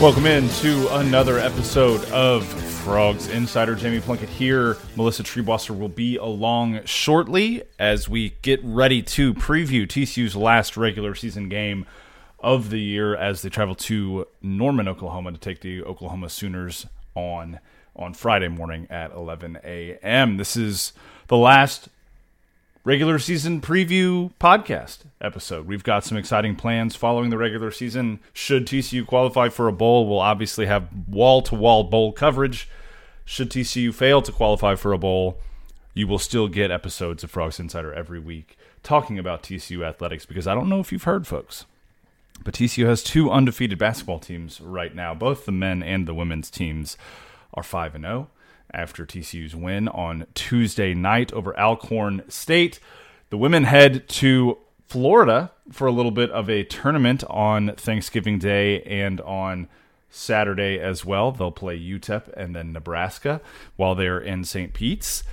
Welcome in to another episode of Frogs Insider. Jamie Plunkett here. Melissa Triebwasser will be along shortly as we get ready to preview TCU's last regular season game of the year as they travel to Norman, Oklahoma to take the Oklahoma Sooners on on Friday morning at 11 a.m. This is the last regular season preview podcast episode. We've got some exciting plans following the regular season. Should TCU qualify for a bowl, we'll obviously have wall to wall bowl coverage. Should TCU fail to qualify for a bowl, you will still get episodes of Frogs Insider every week talking about TCU athletics because I don't know if you've heard, folks. But TCU has two undefeated basketball teams right now. Both the men and the women's teams are 5 and 0 after TCU's win on Tuesday night over Alcorn State. The women head to Florida for a little bit of a tournament on Thanksgiving Day and on Saturday as well. They'll play UTEP and then Nebraska while they're in St. Pete's.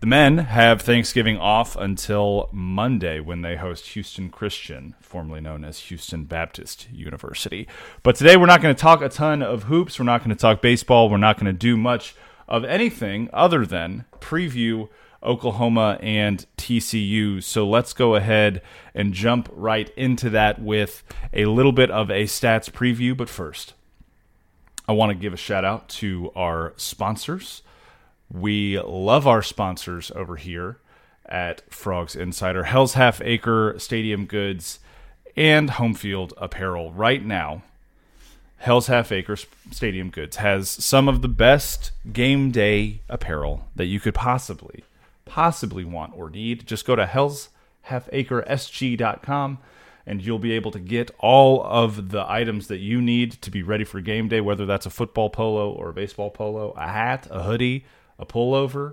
The men have Thanksgiving off until Monday when they host Houston Christian, formerly known as Houston Baptist University. But today we're not going to talk a ton of hoops. We're not going to talk baseball. We're not going to do much of anything other than preview Oklahoma and TCU. So let's go ahead and jump right into that with a little bit of a stats preview. But first, I want to give a shout out to our sponsors. We love our sponsors over here at Frogs Insider, Hell's Half Acre Stadium Goods, and Home Field Apparel. Right now, Hell's Half Acre Stadium Goods has some of the best game day apparel that you could possibly, possibly want or need. Just go to hellshalfacresg.com and you'll be able to get all of the items that you need to be ready for game day, whether that's a football polo or a baseball polo, a hat, a hoodie, a pullover,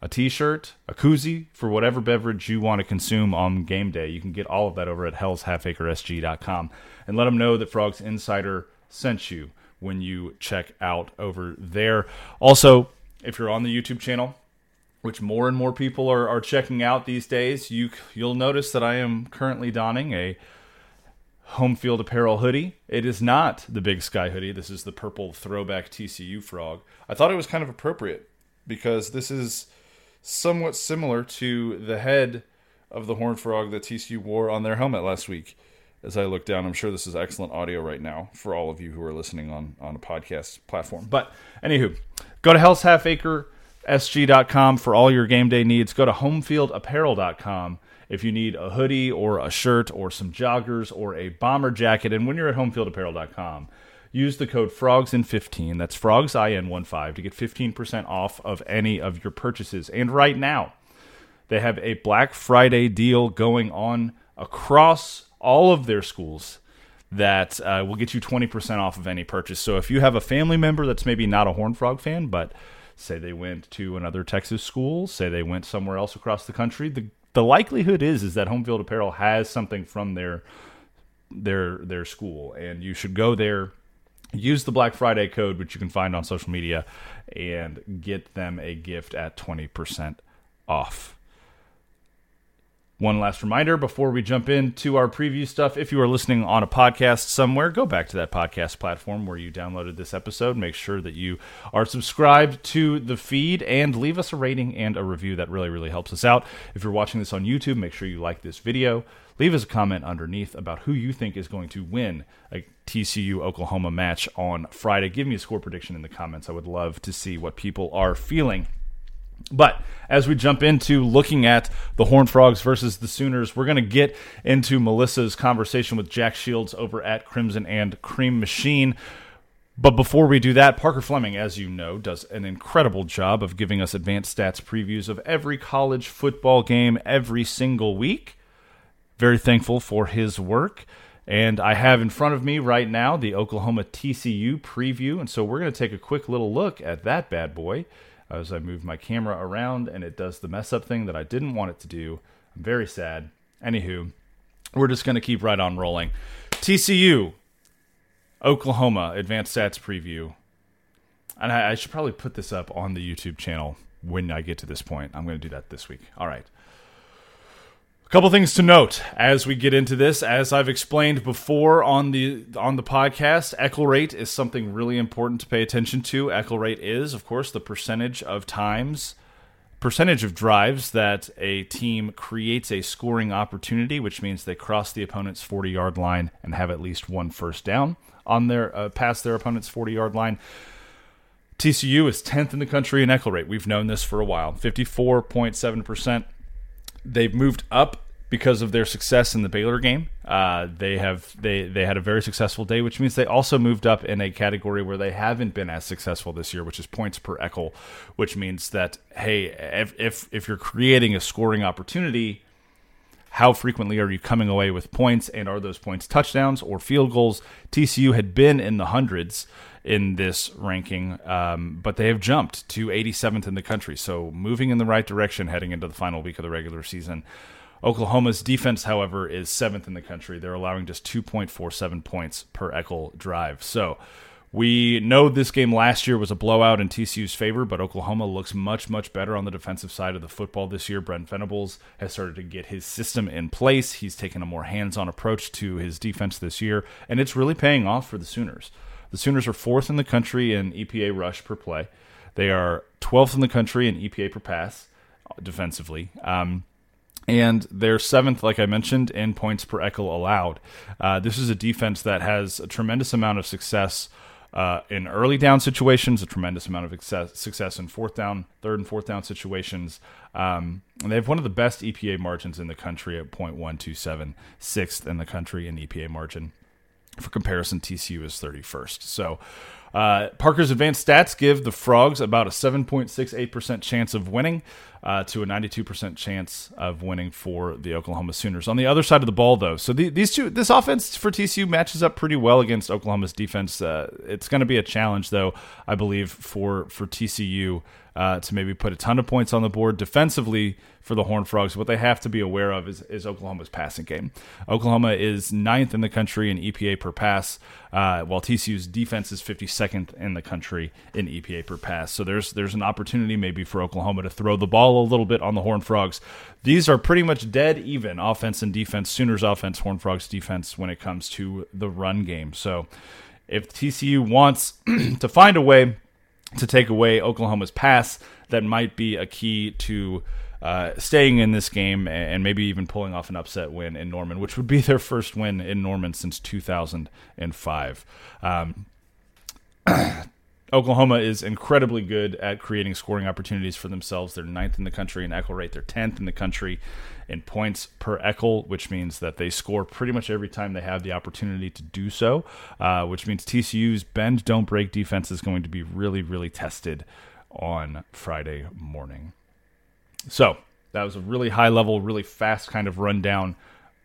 a t-shirt, a koozie for whatever beverage you want to consume on game day. You can get all of that over at hellshalfacresg.com and let them know that Frogs Insider sent you when you check out over there. Also, if you're on the YouTube channel, which more and more people are, are checking out these days, you you'll notice that I am currently donning a home field apparel hoodie. It is not the Big Sky hoodie. This is the purple throwback TCU frog. I thought it was kind of appropriate because this is somewhat similar to the head of the horn frog that TCU wore on their helmet last week. As I look down, I'm sure this is excellent audio right now for all of you who are listening on, on a podcast platform. But anywho, go to Hell's Half Acre SG.com for all your game day needs. Go to homefieldapparel.com if you need a hoodie or a shirt or some joggers or a bomber jacket. And when you're at homefieldapparel.com, use the code FROGSIN15. That's FROGSIN15 to get 15% off of any of your purchases. And right now, they have a Black Friday deal going on across all of their schools that uh, will get you 20% off of any purchase. So if you have a family member that's maybe not a Horned Frog fan, but say they went to another Texas school, say they went somewhere else across the country, the the likelihood is is that Home Field Apparel has something from their their their school, and you should go there. Use the Black Friday code, which you can find on social media, and get them a gift at twenty percent off. One last reminder before we jump into our preview stuff if you are listening on a podcast somewhere, go back to that podcast platform where you downloaded this episode. Make sure that you are subscribed to the feed and leave us a rating and a review. That really, really helps us out. If you're watching this on YouTube, make sure you like this video. Leave us a comment underneath about who you think is going to win a TCU Oklahoma match on Friday. Give me a score prediction in the comments. I would love to see what people are feeling. But as we jump into looking at the Horned Frogs versus the Sooners, we're going to get into Melissa's conversation with Jack Shields over at Crimson and Cream Machine. But before we do that, Parker Fleming, as you know, does an incredible job of giving us advanced stats previews of every college football game every single week. Very thankful for his work. And I have in front of me right now the Oklahoma TCU preview. And so we're going to take a quick little look at that bad boy as I move my camera around and it does the mess up thing that I didn't want it to do. I'm very sad. Anywho, we're just going to keep right on rolling. TCU, Oklahoma advanced stats preview. And I, I should probably put this up on the YouTube channel when I get to this point. I'm going to do that this week. All right. A couple things to note as we get into this. As I've explained before on the on the podcast, Eckel rate is something really important to pay attention to. Eckel rate is, of course, the percentage of times, percentage of drives that a team creates a scoring opportunity, which means they cross the opponent's 40 yard line and have at least one first down on their uh, past their opponent's 40 yard line. TCU is 10th in the country in Eckel rate. We've known this for a while, 54.7 percent they've moved up because of their success in the Baylor game. Uh, they have they they had a very successful day, which means they also moved up in a category where they haven't been as successful this year, which is points per Eckel, which means that hey, if if, if you're creating a scoring opportunity. How frequently are you coming away with points, and are those points touchdowns or field goals? TCU had been in the hundreds in this ranking, um, but they have jumped to 87th in the country. So moving in the right direction heading into the final week of the regular season. Oklahoma's defense, however, is seventh in the country. They're allowing just 2.47 points per Eckel drive. So we know this game last year was a blowout in TCU's favor, but Oklahoma looks much, much better on the defensive side of the football this year. Brent Venables has started to get his system in place. He's taken a more hands on approach to his defense this year, and it's really paying off for the Sooners. The Sooners are fourth in the country in EPA rush per play. They are 12th in the country in EPA per pass defensively. Um, and they're seventh, like I mentioned, in points per Eckel allowed. Uh, this is a defense that has a tremendous amount of success uh, in early down situations, a tremendous amount of success, success in fourth down, third and fourth down situations. Um, and they have one of the best EPA margins in the country at 0.127, sixth in the country in EPA margin. For comparison, TCU is 31st. So uh, Parker's advanced stats give the Frogs about a 7.68% chance of winning uh, to a 92% chance of winning for the Oklahoma Sooners. On the other side of the ball, though, so the, these two, this offense for TCU matches up pretty well against Oklahoma's defense. Uh, it's going to be a challenge, though, I believe, for for TCU uh, to maybe put a ton of points on the board defensively for the Horned Frogs. What they have to be aware of is, is Oklahoma's passing game. Oklahoma is ninth in the country in EPA per pass, uh, while TCU's defense is 52nd in the country in EPA per pass. So there's there's an opportunity maybe for Oklahoma to throw the ball a little bit on the Horned Frogs. These are pretty much dead even offense and defense. Sooners offense, Horned Frogs defense when it comes to the run game. So if TCU wants to find a way to take away Oklahoma's pass that might be a key to uh, staying in this game and maybe even pulling off an upset win in Norman, which would be their first win in Norman since 2005. Um, Oklahoma is incredibly good at creating scoring opportunities for themselves. They're ninth in the country in Eckel rate. They're tenth in the country in points per Eckel, which means that they score pretty much every time they have the opportunity to do so. Uh, which means TCU's bend don't break defense is going to be really really tested on Friday morning. So that was a really high level, really fast kind of rundown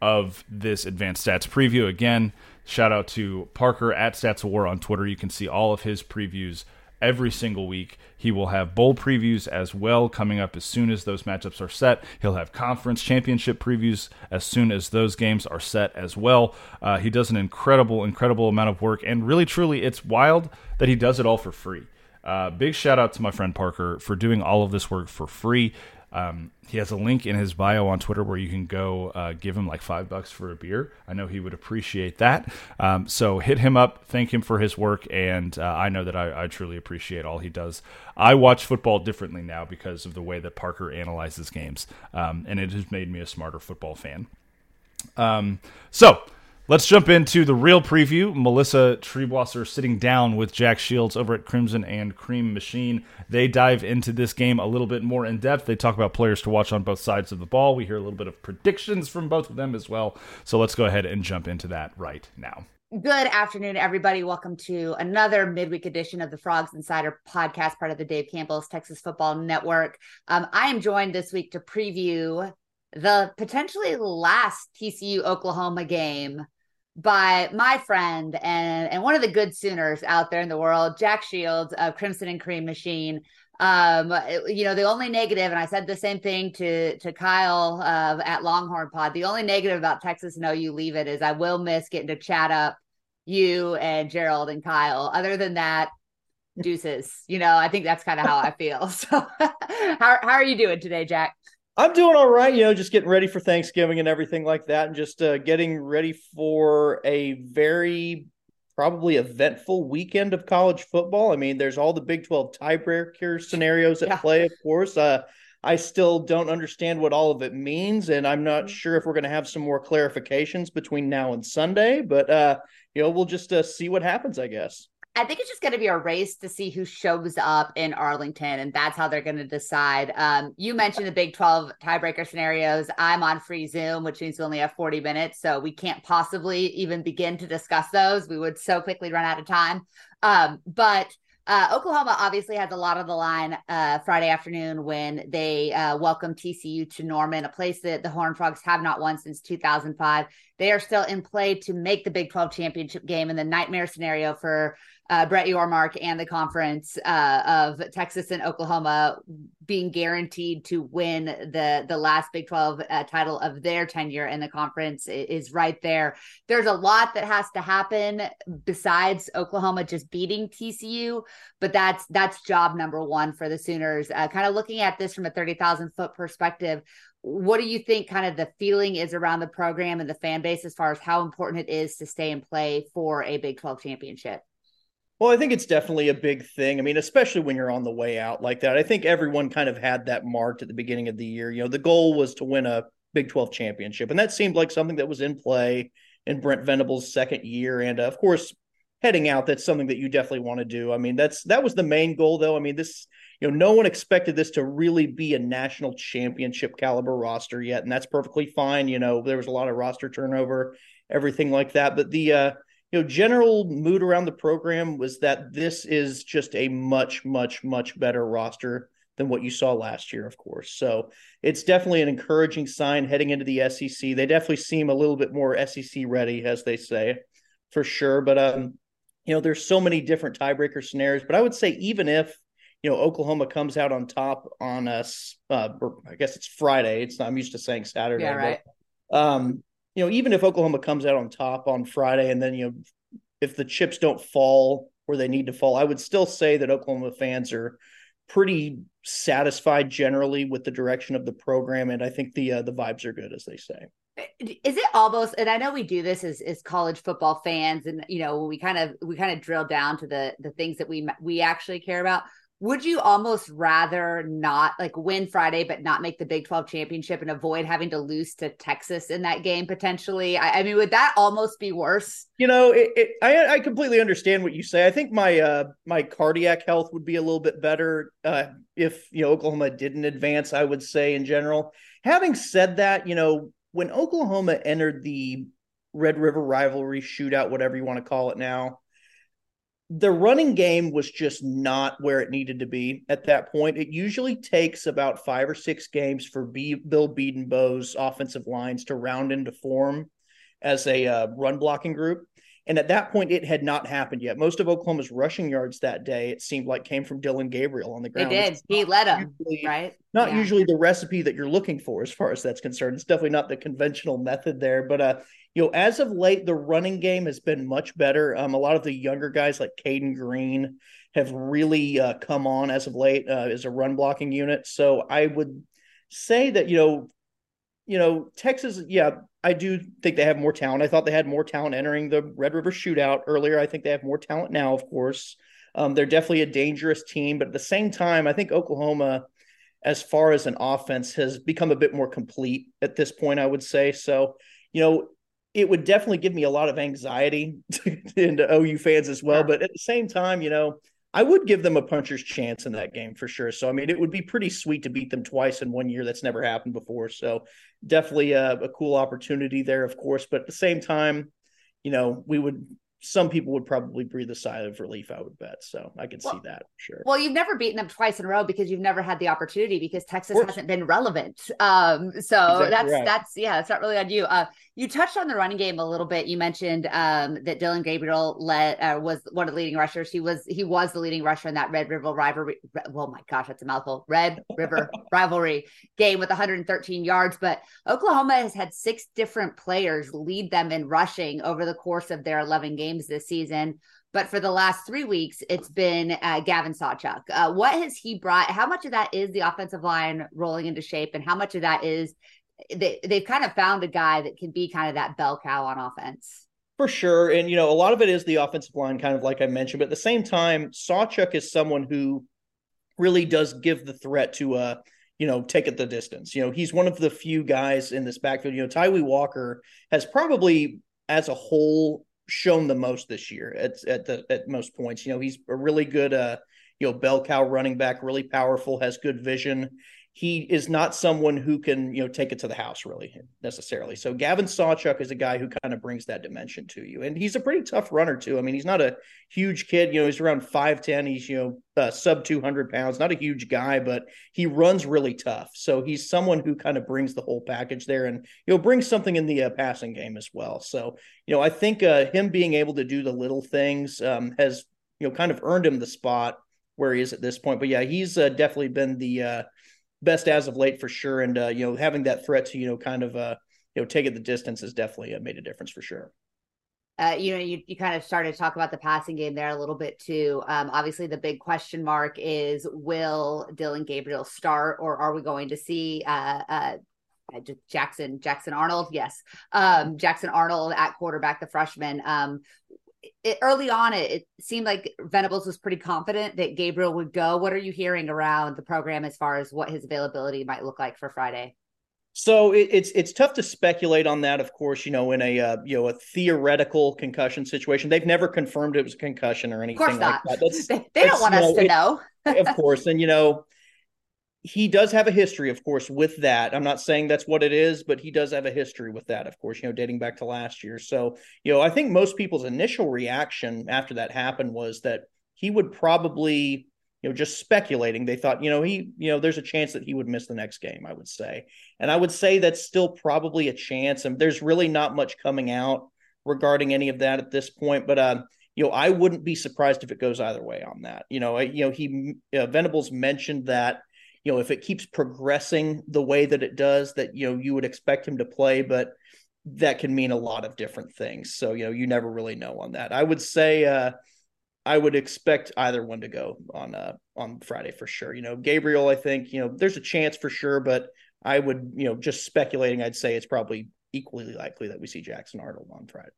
of this advanced stats preview. Again, Shout out to Parker at Stats War on Twitter. You can see all of his previews every single week. He will have bowl previews as well coming up as soon as those matchups are set. He'll have conference championship previews as soon as those games are set as well. Uh, he does an incredible, incredible amount of work, and really, truly, it's wild that he does it all for free. Uh, big shout out to my friend Parker for doing all of this work for free. Um, he has a link in his bio on Twitter where you can go uh, give him like five bucks for a beer. I know he would appreciate that. Um, so hit him up, thank him for his work, and uh, I know that I, I, truly appreciate all he does. I watch football differently now because of the way that Parker analyzes games, um, and it has made me a smarter football fan. Um, so Let's jump into the real preview. Melissa Triebwasser sitting down with Jack Shields over at Crimson and Cream Machine. They dive into this game a little bit more in depth. They talk about players to watch on both sides of the ball. We hear a little bit of predictions from both of them as well. So let's go ahead and jump into that right now. Good afternoon, everybody. Welcome to another midweek edition of the Frogs Insider podcast, part of the Dave Campbell's Texas Football Network. Um, I am joined this week to preview the potentially last TCU Oklahoma game by my friend and and one of the good Sooners out there in the world, Jack Shields of Crimson and Cream Machine. Um, you know, the only negative, and I said the same thing to to Kyle uh, at Longhorn Pod. The only negative about Texas and OU leave it is I will miss getting to chat up you and Gerald and Kyle. Other than that, deuces. You know, I think that's kind of how I feel. So, how how are you doing today, Jack? I'm doing all right. You know, just getting ready for Thanksgiving and everything like that, and just uh, getting ready for a very probably eventful weekend of college football. I mean, there's all the Big 12 tiebreaker scenarios at yeah. play, of course. Uh, I still don't understand what all of it means, and I'm not mm-hmm. sure if we're going to have some more clarifications between now and Sunday. But uh, you know, we'll just uh, see what happens, I guess. I think it's just going to be a race to see who shows up in Arlington, and that's how they're going to decide. Um, you mentioned the Big 12 tiebreaker scenarios. I'm on free Zoom, which means we only have 40 minutes, so we can't possibly even begin to discuss those. We would so quickly run out of time. Um, but uh, Oklahoma obviously has a lot of the line uh, Friday afternoon when they uh, welcome TCU to Norman, a place that the Horned Frogs have not won since 2005. They are still in play to make the Big 12 championship game in the nightmare scenario for uh, Brett Yormark and the conference uh, of Texas and Oklahoma being guaranteed to win the the last Big 12 uh, title of their tenure in the conference is right there. There's a lot that has to happen besides Oklahoma just beating TCU, but that's that's job number one for the Sooners. Uh, kind of looking at this from a 30,000 foot perspective, what do you think kind of the feeling is around the program and the fan base as far as how important it is to stay and play for a Big 12 championship? Well, I think it's definitely a big thing. I mean, especially when you're on the way out like that. I think everyone kind of had that marked at the beginning of the year. You know, the goal was to win a Big 12 championship, and that seemed like something that was in play in Brent Venables' second year. And uh, of course, heading out, that's something that you definitely want to do. I mean, that's that was the main goal, though. I mean, this you know, no one expected this to really be a national championship caliber roster yet, and that's perfectly fine. You know, there was a lot of roster turnover, everything like that, but the uh you know, general mood around the program was that this is just a much, much, much better roster than what you saw last year, of course. So it's definitely an encouraging sign heading into the SEC. They definitely seem a little bit more SEC ready, as they say, for sure. But um, you know, there's so many different tiebreaker scenarios. But I would say even if you know Oklahoma comes out on top on us, uh, I guess it's Friday. It's not, I'm used to saying Saturday. Yeah, right. But, um, you know, even if Oklahoma comes out on top on Friday and then, you know, if the chips don't fall where they need to fall, I would still say that Oklahoma fans are pretty satisfied generally with the direction of the program. And I think the, uh, the vibes are good, as they say. Is it almost, and I know we do this as, as college football fans and, you know, we kind of, we kind of drill down to the, the things that we, we actually care about would you almost rather not like win Friday but not make the Big 12 championship and avoid having to lose to Texas in that game potentially? I, I mean, would that almost be worse? You know, it, it, I I completely understand what you say. I think my uh my cardiac health would be a little bit better uh if you know Oklahoma didn't advance. I would say in general. Having said that, you know when Oklahoma entered the Red River rivalry shootout, whatever you want to call it now the running game was just not where it needed to be at that point. It usually takes about five or six games for B- Bill Bedenbaugh's offensive lines to round into form as a uh, run blocking group. And at that point, it had not happened yet. Most of Oklahoma's rushing yards that day, it seemed like, came from Dillon Gabriel on the ground. He did. He led him, right? Not yeah. usually the recipe that you're looking for, as far as that's concerned. It's definitely not the conventional method there. But uh, you know, as of late, the running game has been much better. Um, a lot of the younger guys like Cayden Green have really uh, come on as of late uh, as a run blocking unit. So I would say that you know, you know, Texas, yeah, I do think they have more talent. I thought they had more talent entering the Red River Shootout earlier. I think they have more talent now, of course. Um, they're definitely a dangerous team, but at the same time, I think Oklahoma, as far as an offense, has become a bit more complete at this point. I would say so. You know, it would definitely give me a lot of anxiety to, into OU fans as well. But at the same time, you know, I would give them a puncher's chance in that game for sure. So I mean, it would be pretty sweet to beat them twice in one year. That's never happened before. So definitely a, a cool opportunity there, of course. But at the same time, you know, we would some people would probably breathe a sigh of relief, I would bet. So I can well, see that sure. Well, you've never beaten them twice in a row because you've never had the opportunity because Texas hasn't been relevant. Um, so exactly that's right. that's yeah, it's not really on you. Uh, you touched on the running game a little bit. You mentioned um, that Dillon Gabriel led uh, was one of the leading rushers. He was he was the leading rusher in that Red River rivalry. Well, my gosh, that's a mouthful. Red River rivalry game with 113 yards. But Oklahoma has had six different players lead them in rushing over the course of their 11 games this season. but for the last three weeks, it's been uh, Gavin Sawchuk. Uh, what has he brought? How much of that is the offensive line rolling into shape, and how much of that is they, they've kind of found a guy that can be kind of that bell cow on offense? For sure. And, you know, a lot of it is the offensive line, kind of like I mentioned. But at the same time, Sawchuk is someone who really does give the threat to, uh, you know, take it the distance. You know, he's one of the few guys in this backfield. You know, Tawee Walker has probably, as a whole, shown the most this year at at the at most points. You know, he's a really good, uh, you know, bell cow running back, really powerful, has good vision he is not someone who can you know take it to the house really necessarily. So Gavin Sawchuk is a guy who kind of brings that dimension to you, and he's a pretty tough runner too. I mean, he's not a huge kid. You know, he's around five ten. He's you know uh, sub two hundred pounds. Not a huge guy, but he runs really tough. So he's someone who kind of brings the whole package there, and you know brings something in the uh, passing game as well. So you know, I think uh, him being able to do the little things um, has you know kind of earned him the spot where he is at this point. But yeah, he's uh, definitely been the uh, best as of late for sure. And uh, you know, having that threat to you know kind of uh, you know take it the distance has definitely uh, made a difference for sure. Uh, you know, you, you kind of started to talk about the passing game there a little bit too. Um, obviously, the big question mark is will Dillon Gabriel start, or are we going to see uh, uh, Jackson Jackson Arnold? Yes, um, Jackson Arnold at quarterback, the freshman. Um, it, early on, it, it, seemed like Venables was pretty confident that Gabriel would go. What are you hearing around the program as far as what his availability might look like for Friday? So it, it's it's tough to speculate on that. Of course, you know, in a uh, you know a theoretical concussion situation, they've never confirmed it was a concussion or anything like that. That's, they, they don't want us to know. of course, and you know, he does have a history, of course, with that. I'm not saying that's what it is, but he does have a history with that, of course, you know, dating back to last year. So, you know, I think most people's initial reaction after that happened was that he would probably, you know, just speculating, they thought, you know, he, you know, there's a chance that he would miss the next game, I would say. And I would say that's still probably a chance. And there's really not much coming out regarding any of that at this point. But, uh, you know, I wouldn't be surprised if it goes either way on that. You know, you know, he uh, Venables mentioned that you know if it keeps progressing the way that it does that you know you would expect him to play but that can mean a lot of different things. So you know you never really know on that. I would say uh i would expect either one to go on uh on friday for sure. You know gabriel i think you know there's a chance for sure but i would you know just speculating i'd say it's probably equally likely that we see jackson arnold on friday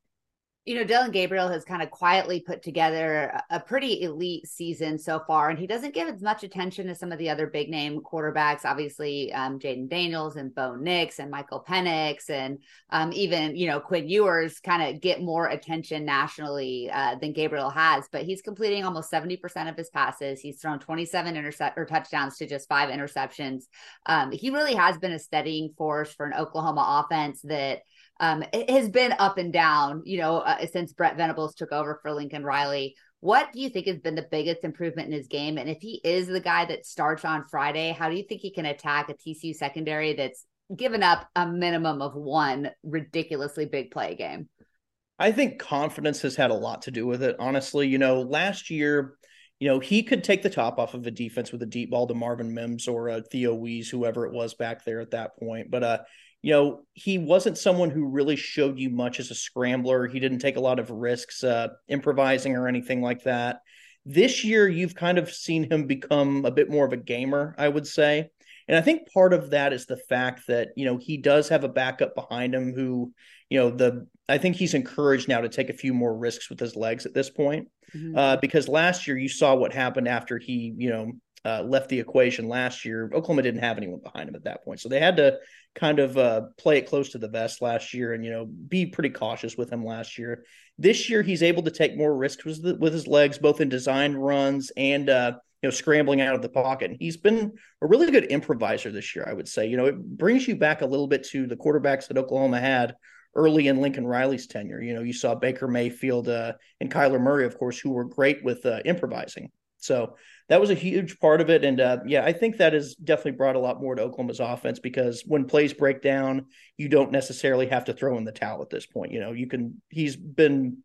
you know, Dillon Gabriel has kind of quietly put together a pretty elite season so far, and he doesn't give as much attention to some of the other big name quarterbacks. Obviously, um, Jayden Daniels and Bo Nix and Michael Penix, and um, even you know Quinn Ewers kind of get more attention nationally uh, than Gabriel has. But he's completing almost seventy percent of his passes. He's thrown twenty seven intercept or touchdowns to just five interceptions. Um, he really has been a steadying force for an Oklahoma offense that um, it has been up and down, you know, uh, since Brent Venables took over for Lincoln Riley. What do you think has been the biggest improvement in his game? And if he is the guy that starts on Friday, how do you think he can attack a TCU secondary that's given up a minimum of one ridiculously big play game? I think confidence has had a lot to do with it. Honestly, you know, last year, you know, he could take the top off of a defense with a deep ball to Marvin Mims or a Theo Wease, whoever it was back there at that point. But uh, you know, he wasn't someone who really showed you much as a scrambler. He didn't take a lot of risks uh, improvising or anything like that. This year, you've kind of seen him become a bit more of a gamer, I would say. And I think part of that is the fact that, you know, he does have a backup behind him who, you know, the I think he's encouraged now to take a few more risks with his legs at this point. Mm-hmm. Uh, because last year you saw what happened after he, you know, uh, left the equation last year. Oklahoma didn't have anyone behind him at that point, so they had to kind of uh, play it close to the vest last year, and you know be pretty cautious with him last year. This year, he's able to take more risks with, the, with his legs, both in designed runs and uh, you know scrambling out of the pocket. And he's been a really good improviser this year, I would say. You know, it brings you back a little bit to the quarterbacks that Oklahoma had early in Lincoln Riley's tenure. You know, you saw Baker Mayfield uh, and Kyler Murray, of course, who were great with uh, improvising. So that was a huge part of it. And uh, yeah, I think that has definitely brought a lot more to Oklahoma's offense because when plays break down, you don't necessarily have to throw in the towel at this point. You know, you can, he's been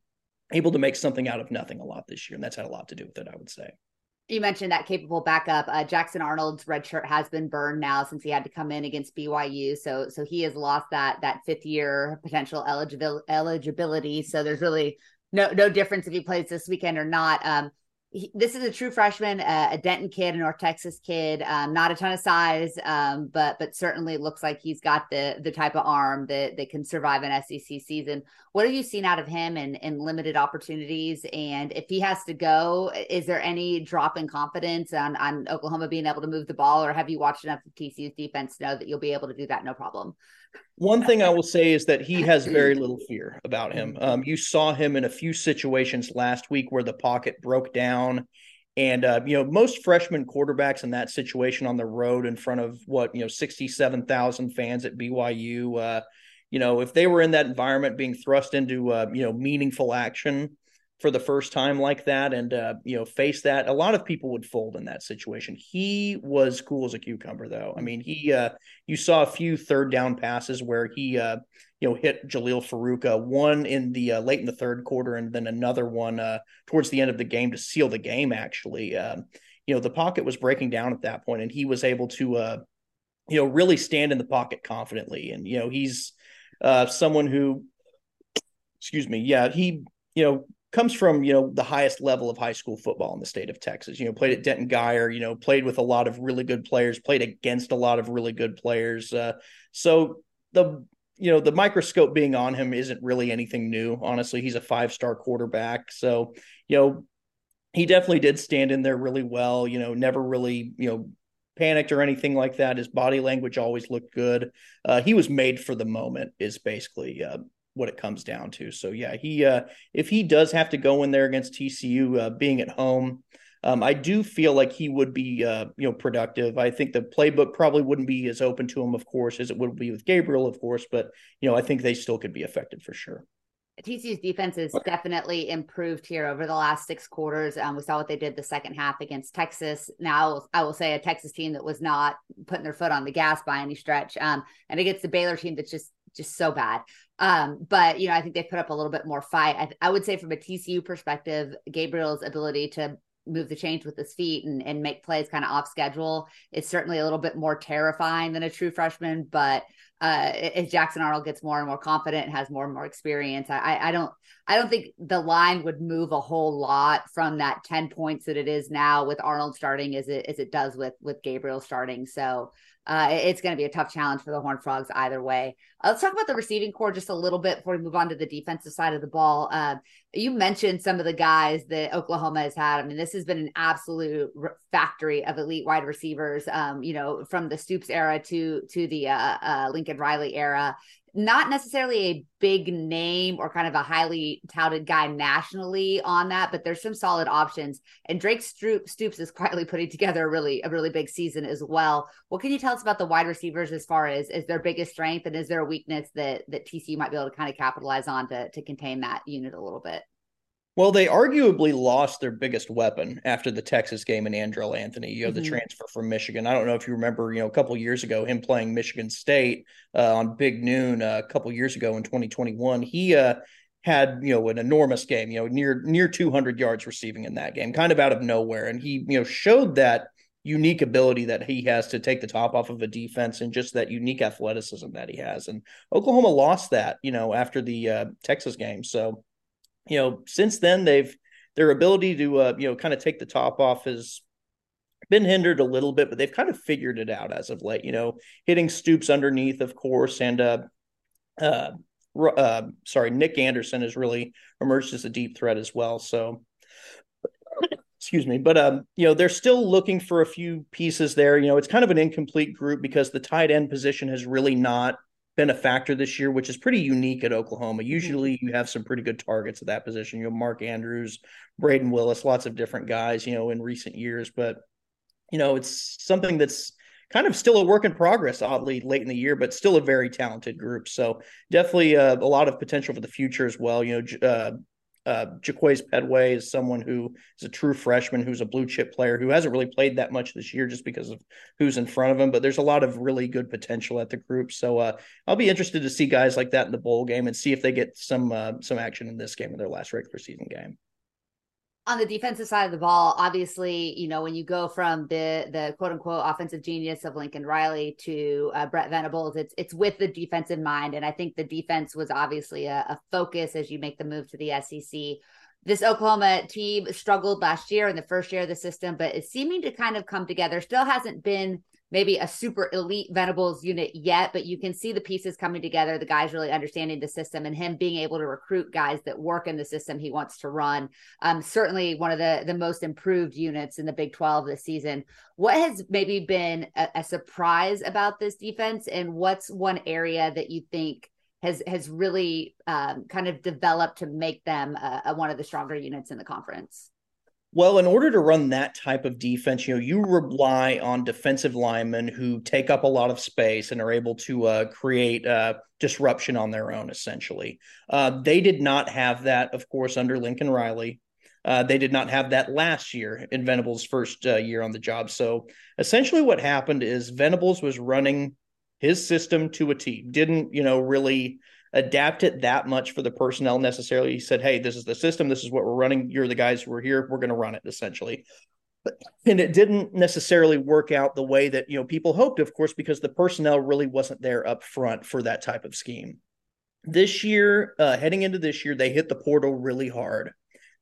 able to make something out of nothing a lot this year. And that's had a lot to do with it, I would say. You mentioned that capable backup. Uh, Jackson Arnold's red shirt has been burned now since he had to come in against BYU. So, so he has lost that that fifth year potential eligibility. eligibility. So there's really no no difference if he plays this weekend or not. Um, he, this is a true freshman, uh, a Denton kid, a North Texas kid. Um, not a ton of size, um, but but certainly looks like he's got the the type of arm that that can survive an SEC season. What have you seen out of him in in limited opportunities? And if he has to go, is there any drop in confidence on on Oklahoma being able to move the ball, or have you watched enough of TCU's defense to know that you'll be able to do that no problem? One thing I will say is that he has very little fear about him. Um, you saw him in a few situations last week where the pocket broke down. And, uh, you know, most freshman quarterbacks in that situation on the road in front of what, you know, 67,000 fans at BYU, uh, you know, if they were in that environment being thrust into, uh, you know, meaningful action, for the first time like that and uh, you know face that a lot of people would fold in that situation. He was cool as a cucumber though. I mean he uh, you saw a few third down passes where he uh, you know hit jalil faruka one in the uh, late in the third quarter and then another one uh, towards the end of the game to seal the game actually. Um, you know the pocket was breaking down at that point and he was able to uh, you know really stand in the pocket confidently. And you know he's someone who excuse me yeah he you know comes from you know the highest level of high school football in the state of Texas. You know, played at Denton Guyer. You know, played with a lot of really good players. Played against a lot of really good players. Uh, so the you know the microscope being on him isn't really anything new. Honestly, he's a five star quarterback. So you know he definitely did stand in there really well. You know, never really you know panicked or anything like that. His body language always looked good. Uh, he was made for the moment. Is basically uh, what it comes down to. So yeah, he uh, if he does have to go in there against TCU, uh, being at home, um, I do feel like he would be uh, you know productive. I think the playbook probably wouldn't be as open to him, of course, as it would be with Gabriel, of course, but you know I think they still could be effective for sure. TCU's defense has definitely improved here over the last six quarters. Um, we saw what they did the second half against Texas. Now, I will say a Texas team that was not putting their foot on the gas by any stretch. Um, and against the Baylor team that's just just so bad. Um, but you know, I think they put up a little bit more fight. I, I would say from a TCU perspective, Gabriel's ability to move the chains with his feet and, and make plays kind of off schedule is certainly a little bit more terrifying than a true freshman. But uh, as Jackson Arnold gets more and more confident and has more and more experience, I, I don't I don't think the line would move a whole lot from that 10 points that it is now with Arnold starting as it as it does with with Gabriel starting. So uh, it's going to be a tough challenge for the Horned Frogs either way. Uh, let's talk about the receiving corps just a little bit before we move on to the defensive side of the ball. Uh, you mentioned some of the guys that Oklahoma has had. I mean, this has been an absolute factory of elite wide receivers. Um, you know, from the Stoops era to to the uh, uh, Lincoln Riley era not necessarily a big name or kind of a highly touted guy nationally on that, but there's some solid options. And Drake Stoops is quietly putting together a really a really big season as well. What can you tell us about the wide receivers as far as is their biggest strength and is there a weakness that that TCU might be able to kind of capitalize on to to contain that unit a little bit? Well, they arguably lost their biggest weapon after the Texas game in Andrel Anthony. You know, mm-hmm. the transfer from Michigan. I don't know if you remember, you know, a couple years ago, him playing Michigan State uh, on Big Noon uh, a couple years ago in 2021. He uh, had, you know, an enormous game. You know, near near 200 yards receiving in that game, kind of out of nowhere, and he, you know, showed that unique ability that he has to take the top off of a defense and just that unique athleticism that he has. And Oklahoma lost that, you know, after the uh, Texas game. So you know, since then they've their ability to uh, you know kind of take the top off has been hindered a little bit, but they've kind of figured it out as of late. You know, hitting Stoops underneath, of course, and uh, uh, uh, sorry, Nic Anderson has really emerged as a deep threat as well. So, excuse me, but um, you know, they're still looking for a few pieces there. You know, it's kind of an incomplete group because the tight end position has really not been a factor this year, which is pretty unique at Oklahoma. Mm-hmm. Usually you have some pretty good targets at that position. You know, Mark Andrews, Brayden Willis, lots of different guys, you know, in recent years. But, you know, it's something that's kind of still a work in progress, oddly late in the year, but still a very talented group. So definitely uh, a lot of potential for the future as well. You know, uh, uh, Jaquaize Pettway is someone who is a true freshman who's a blue chip player who hasn't really played that much this year just because of who's in front of him. But there's a lot of really good potential at the group. So uh, I'll be interested to see guys like that in the bowl game and see if they get some uh, some action in this game in their last regular season game on the defensive side of the ball, obviously, you know, when you go from the the quote unquote offensive genius of Lincoln Riley to uh, Brent Venables, it's it's with the defense in mind, and I think the defense was obviously a, a focus as you make the move to the SEC. This Oklahoma team struggled last year in the first year of the system, but it's seeming to kind of come together. Still hasn't been maybe a super elite Venables unit yet, but you can see the pieces coming together, the guys really understanding the system and him being able to recruit guys that work in the system he wants to run. Um, certainly one of the, the most improved units in the Big 12 this season. What has maybe been a, a surprise about this defense and what's one area that you think has has really um, kind of developed to make them one of the stronger units in the conference? Well, in order to run that type of defense, you know, you rely on defensive linemen who take up a lot of space and are able to uh, create uh, disruption on their own, essentially. Uh, they did not have that, of course, under Lincoln Riley. Uh, they did not have that last year in Venables' first uh, year on the job. So essentially, what happened is Venables was running his system to a T. Didn't, you know, really adapt it that much for the personnel necessarily. He said, "Hey, this is the system. This is what we're running. You're the guys who are here. We're going to run it." Essentially, and it didn't necessarily work out the way that you know people hoped, of course, because the personnel really wasn't there up front for that type of scheme. This year, uh, heading into this year, they hit the portal really hard.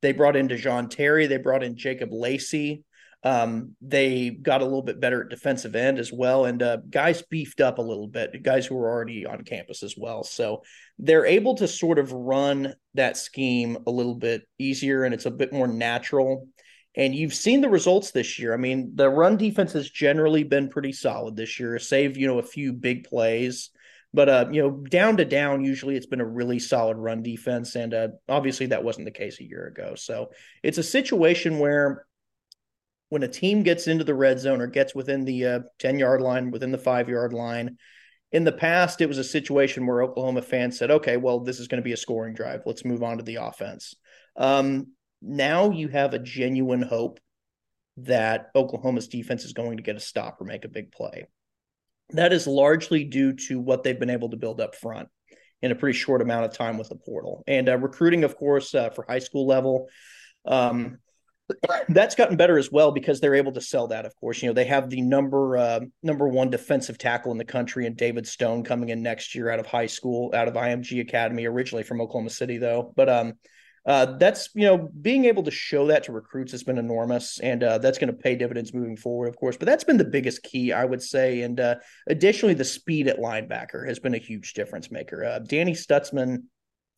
They brought in Da'Jon Terry. They brought in Jacob Lacey. Um, they got a little bit better at defensive end as well, and uh, guys beefed up a little bit. Guys who were already on campus as well, so they're able to sort of run that scheme a little bit easier, and it's a bit more natural. And you've seen the results this year. I mean, the run defense has generally been pretty solid this year, save you know a few big plays. But uh, you know, down to down, usually it's been a really solid run defense, and uh, obviously that wasn't the case a year ago. So it's a situation where when a team gets into the red zone or gets within the uh, 10 yard line, within the five yard line, in the past, it was a situation where Oklahoma fans said, okay, well, this is going to be a scoring drive. Let's move on to the offense. Um, now you have a genuine hope that Oklahoma's defense is going to get a stop or make a big play. That is largely due to what they've been able to build up front in a pretty short amount of time with the portal. And uh, recruiting, of course, uh, for high school level. Um, that's gotten better as well because they're able to sell that. Of course, you know they have the number uh, number one defensive tackle in the country, and David Stone coming in next year out of high school, out of IMG Academy, originally from Oklahoma City, though. But um, uh, that's you know being able to show that to recruits has been enormous, and uh, that's going to pay dividends moving forward, of course. But that's been the biggest key, I would say. And uh, additionally, the speed at linebacker has been a huge difference maker. Uh, Danny Stutsman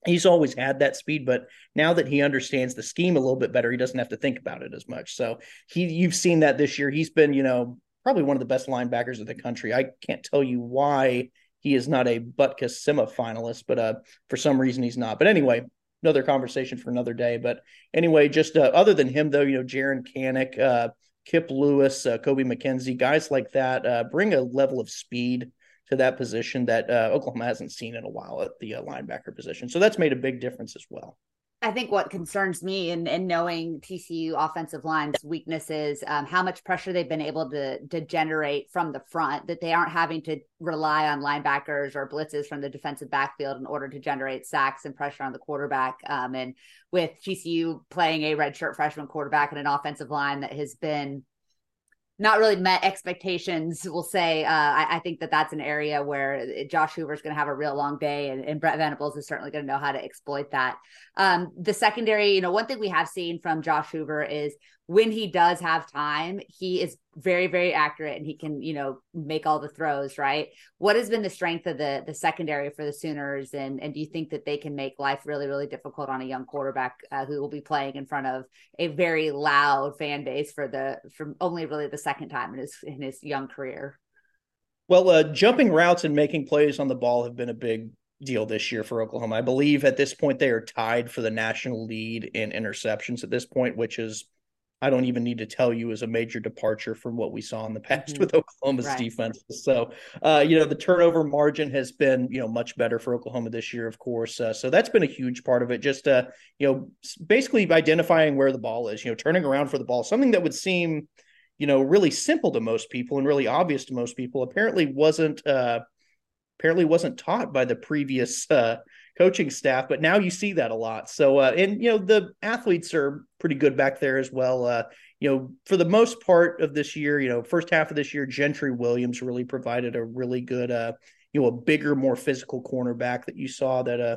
he's always had that speed but now that he understands the scheme a little bit better he doesn't have to think about it as much. So he you've seen that this year. He's been you know probably one of the best linebackers of the country. I can't tell you why he is not a butkus semifinalist but uh for some reason he's not. But anyway another conversation for another day. But anyway just uh, other than him though you know Jaren Kanak, uh kip lewis uh, Kobie McKinzie guys like that uh bring a level of speed to that position that uh, Oklahoma hasn't seen in a while at the uh, linebacker position. So that's made a big difference as well. I think what concerns me in, in knowing TCU offensive line's weaknesses, um, how much pressure they've been able to, to generate from the front, that they aren't having to rely on linebackers or blitzes from the defensive backfield in order to generate sacks and pressure on the quarterback. Um, and with TCU playing a redshirt freshman quarterback and an offensive line that has been not really met expectations. We'll say uh, I, I, think that that's an area where Josh Hoover is going to have a real long day, and, and Brent Venables is certainly going to know how to exploit that. Um, the secondary, you know, one thing we have seen from Josh Hoover is when he does have time, he is very, very accurate and he can, you know, make all the throws, right? What has been the strength of the the secondary for the Sooners? And and do you think that they can make life really, really difficult on a young quarterback uh, who will be playing in front of a very loud fan base for the from only really the second time in his in his young career? Well, uh, jumping routes and making plays on the ball have been a big deal this year for Oklahoma. I believe at this point they are tied for the national lead in interceptions at this point, which is I don't even need to tell you is a major departure from what we saw in the past mm-hmm. with Oklahoma's right. defense. So, uh, you know, the turnover margin has been, you know, much better for Oklahoma this year, of course. Uh, so that's been a huge part of it. Just, uh, you know, basically identifying where the ball is, you know, turning around for the ball, something that would seem, you know, really simple to most people and really obvious to most people apparently wasn't, uh, apparently wasn't taught by the previous uh, coaching staff, but now you see that a lot. So, uh, and you know, the athletes are pretty good back there as well. Uh, you know, for the most part of this year, you know, first half of this year, Gentry Williams really provided a really good, uh, you know, a bigger, more physical cornerback that you saw that uh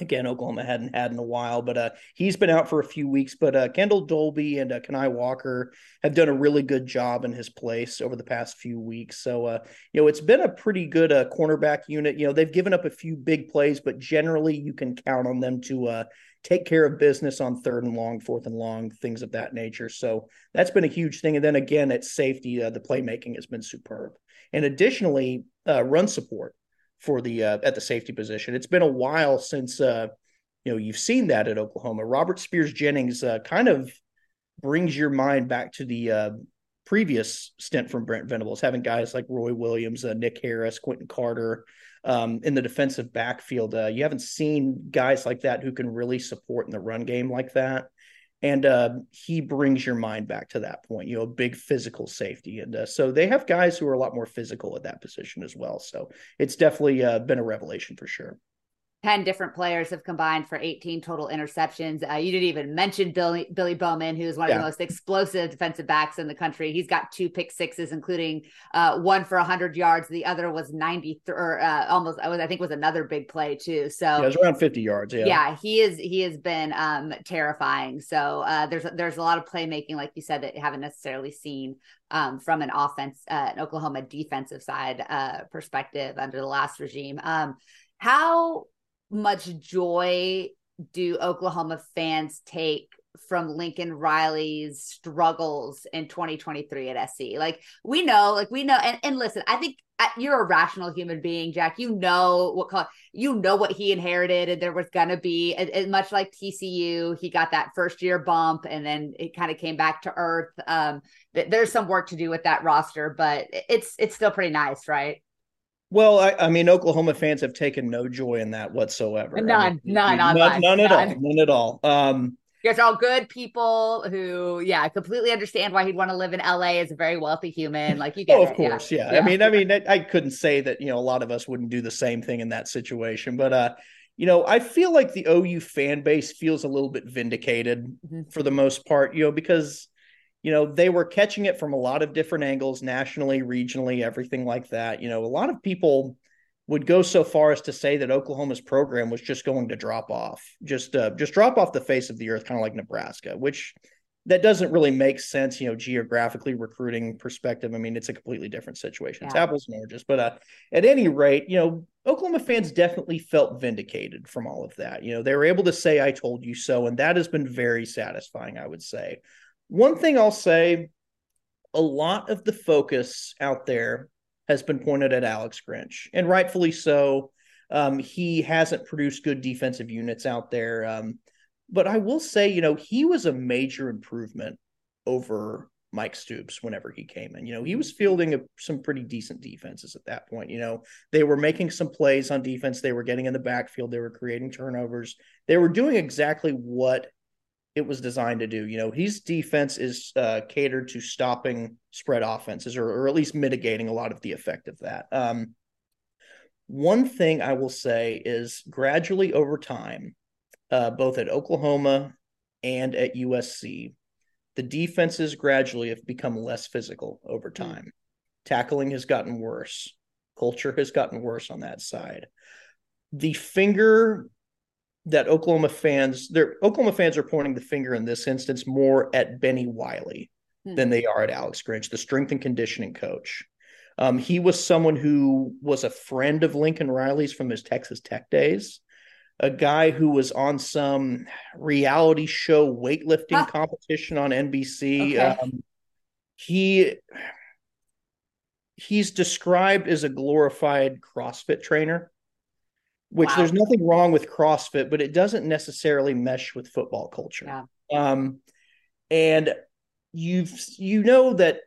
again Oklahoma hadn't had in a while, but uh, he's been out for a few weeks. But uh, Kendel Dolby and uh, Kani Walker have done a really good job in his place over the past few weeks. So uh, you know it's been a pretty good uh, cornerback unit. You know they've given up a few big plays, but generally you can count on them to uh, take care of business on third and long, fourth and long, things of that nature. So that's been a huge thing. And then again at safety, uh, the playmaking has been superb. And additionally, run support for the uh, at the safety position. It's been a while since uh, you know you've seen that at Oklahoma. Robert Spears Jennings uh, kind of brings your mind back to the uh, previous stint from Brent Venables, having guys like Roy Williams, uh, Nic Harris, Quinton Carter um, in the defensive backfield. Uh, you haven't seen guys like that who can really support in the run game like that and uh, he brings your mind back to that point. You know, big physical safety, and uh, so they have guys who are a lot more physical at that position as well. So it's definitely uh, been a revelation for sure. 10 different players have combined for 18 total interceptions. Uh, you didn't even mention Billy Billy Bowman, who's one of yeah. the most explosive defensive backs in the country. He's got two pick sixes, including uh, one for 100 yards. The other was 90 or uh, almost, I was I think was another big play too. So yeah, it was around 50 yards. Yeah, yeah, he is he has been um, terrifying. So uh, there's there's a lot of playmaking, like you said, that you haven't necessarily seen um, from an offense, uh, an Oklahoma defensive side uh, perspective under the last regime. Um, how much joy do Oklahoma fans take from Lincoln Riley's struggles in 2023 at SC? Like we know, like we know, and, and listen, I think you're a rational human being, Jack. You know what you know what he inherited, and there was gonna be as much like TCU. He got that first year bump, and then it kind of came back to earth. Um, there's some work to do with that roster, but it's it's still pretty nice, right? Well, I, I, mean, Oklahoma fans have taken no joy in that whatsoever. None, I mean, none, none, none, none, at all, none at all. Um, are all good people who, yeah, I completely understand why he'd want to live in LA as a very wealthy human. Like you get oh, of it. course, yeah. yeah. I mean, I mean, I, I, couldn't say that you know a lot of us wouldn't do the same thing in that situation, but uh, you know, I feel like the OU fan base feels a little bit vindicated mm-hmm. for the most part, you know, because you know, they were catching it from a lot of different angles, nationally, regionally, everything like that. You know, a lot of people would go so far as to say that Oklahoma's program was just going to drop off, just uh, just drop off the face of the earth, kind of like Nebraska, which that doesn't really make sense, you know, geographically recruiting perspective. I mean, it's a completely different situation. Yeah. It's apples and oranges. But uh, at any rate, you know, Oklahoma fans definitely felt vindicated from all of that. You know, they were able to say, I told you so. And that has been very satisfying, I would say. One thing I'll say a lot of the focus out there has been pointed at Alex Grinch, and rightfully so. Um, he hasn't produced good defensive units out there. Um, but I will say, you know, he was a major improvement over Mike Stoops whenever he came in. You know, he was fielding a, some pretty decent defenses at that point. You know, they were making some plays on defense. They were getting in the backfield. They were creating turnovers. They were doing exactly what it was designed to do. You know, his defense is uh, catered to stopping spread offenses, or, or at least mitigating a lot of the effect of that. Um, one thing I will say is gradually over time, uh, both at Oklahoma and at USC, the defenses gradually have become less physical over hmm. time. Mm. Tackling has gotten worse. Culture has gotten worse on that side. The finger that Oklahoma fans, their Oklahoma fans are pointing the finger in this instance more at Bennie Wylie hmm. than they are at Alex Grinch, the strength and conditioning coach. Um, he was someone who was a friend of Lincoln Riley's from his Texas Tech days, a guy who was on some reality show weightlifting huh. competition on NBC. Okay. Um, he he's described as a glorified CrossFit trainer which wow. there's nothing wrong with CrossFit, but it doesn't necessarily mesh with football culture. Yeah. Um, and you've you know that